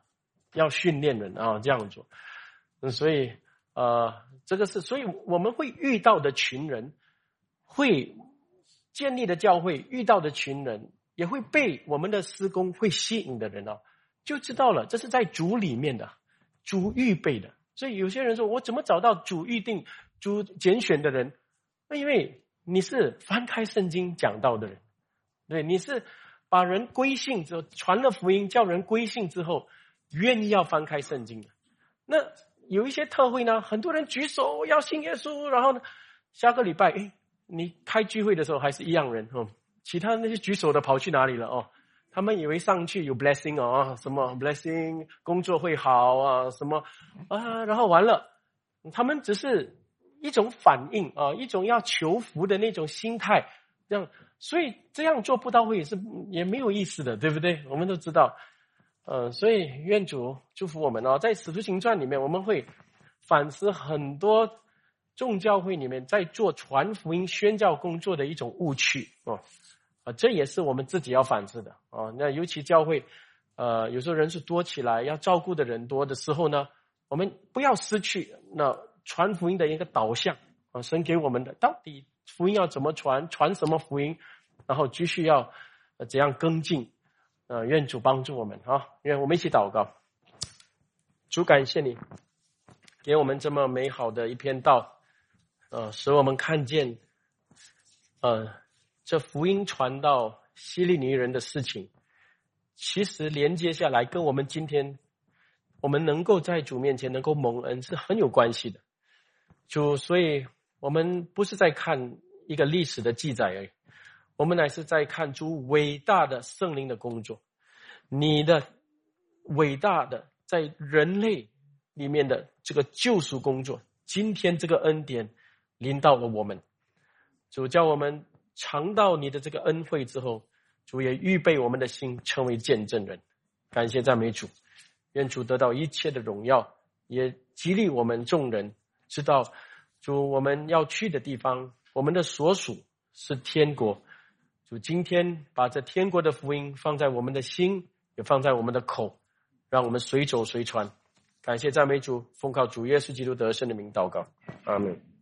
要训练人啊，这样做。所以，呃，这个是，所以我们会遇到的群人，会建立的教会遇到的群人，也会被我们的施工会吸引的人啊，就知道了，这是在主里面的。主预备的，所以有些人说：“我怎么找到主预定、主拣选的人？”那因为你是翻开圣经讲到的人，对，你是把人归信之后传了福音，叫人归信之后，愿意要翻开圣经的。那有一些特会呢，很多人举手要信耶稣，然后呢，下个礼拜，哎，你开聚会的时候还是一样人哦，其他那些举手的跑去哪里了哦？他们以为上去有 blessing 哦，什么 blessing 工作会好啊，什么啊，然后完了，他们只是一种反应啊，一种要求福的那种心态，这样，所以这样做不到位也是也没有意思的，对不对？我们都知道，呃，所以愿主祝福我们哦，在使徒行传里面，我们会反思很多众教会里面在做传福音宣教工作的一种误区哦。啊，这也是我们自己要反思的啊。那尤其教会，呃，有时候人数多起来，要照顾的人多的时候呢，我们不要失去那传福音的一个导向啊。神给我们的到底福音要怎么传，传什么福音，然后继续要怎样跟进呃？愿主帮助我们啊！愿我们一起祷告。主感谢你，给我们这么美好的一篇道，呃，使我们看见，呃。这福音传到希利尼人的事情，其实连接下来跟我们今天我们能够在主面前能够蒙恩是很有关系的。主，所以我们不是在看一个历史的记载而已，我们乃是在看主伟大的圣灵的工作，你的伟大的在人类里面的这个救赎工作。今天这个恩典临到了我们，主叫我们尝到你的这个恩惠之后，主也预备我们的心成为见证人。感谢赞美主，愿主得到一切的荣耀，也激励我们众人。知道主我们要去的地方，我们的所属是天国。主今天把这天国的福音放在我们的心，也放在我们的口，让我们随走随传。感谢赞美主，奉靠主耶稣基督得胜的名祷告，阿门。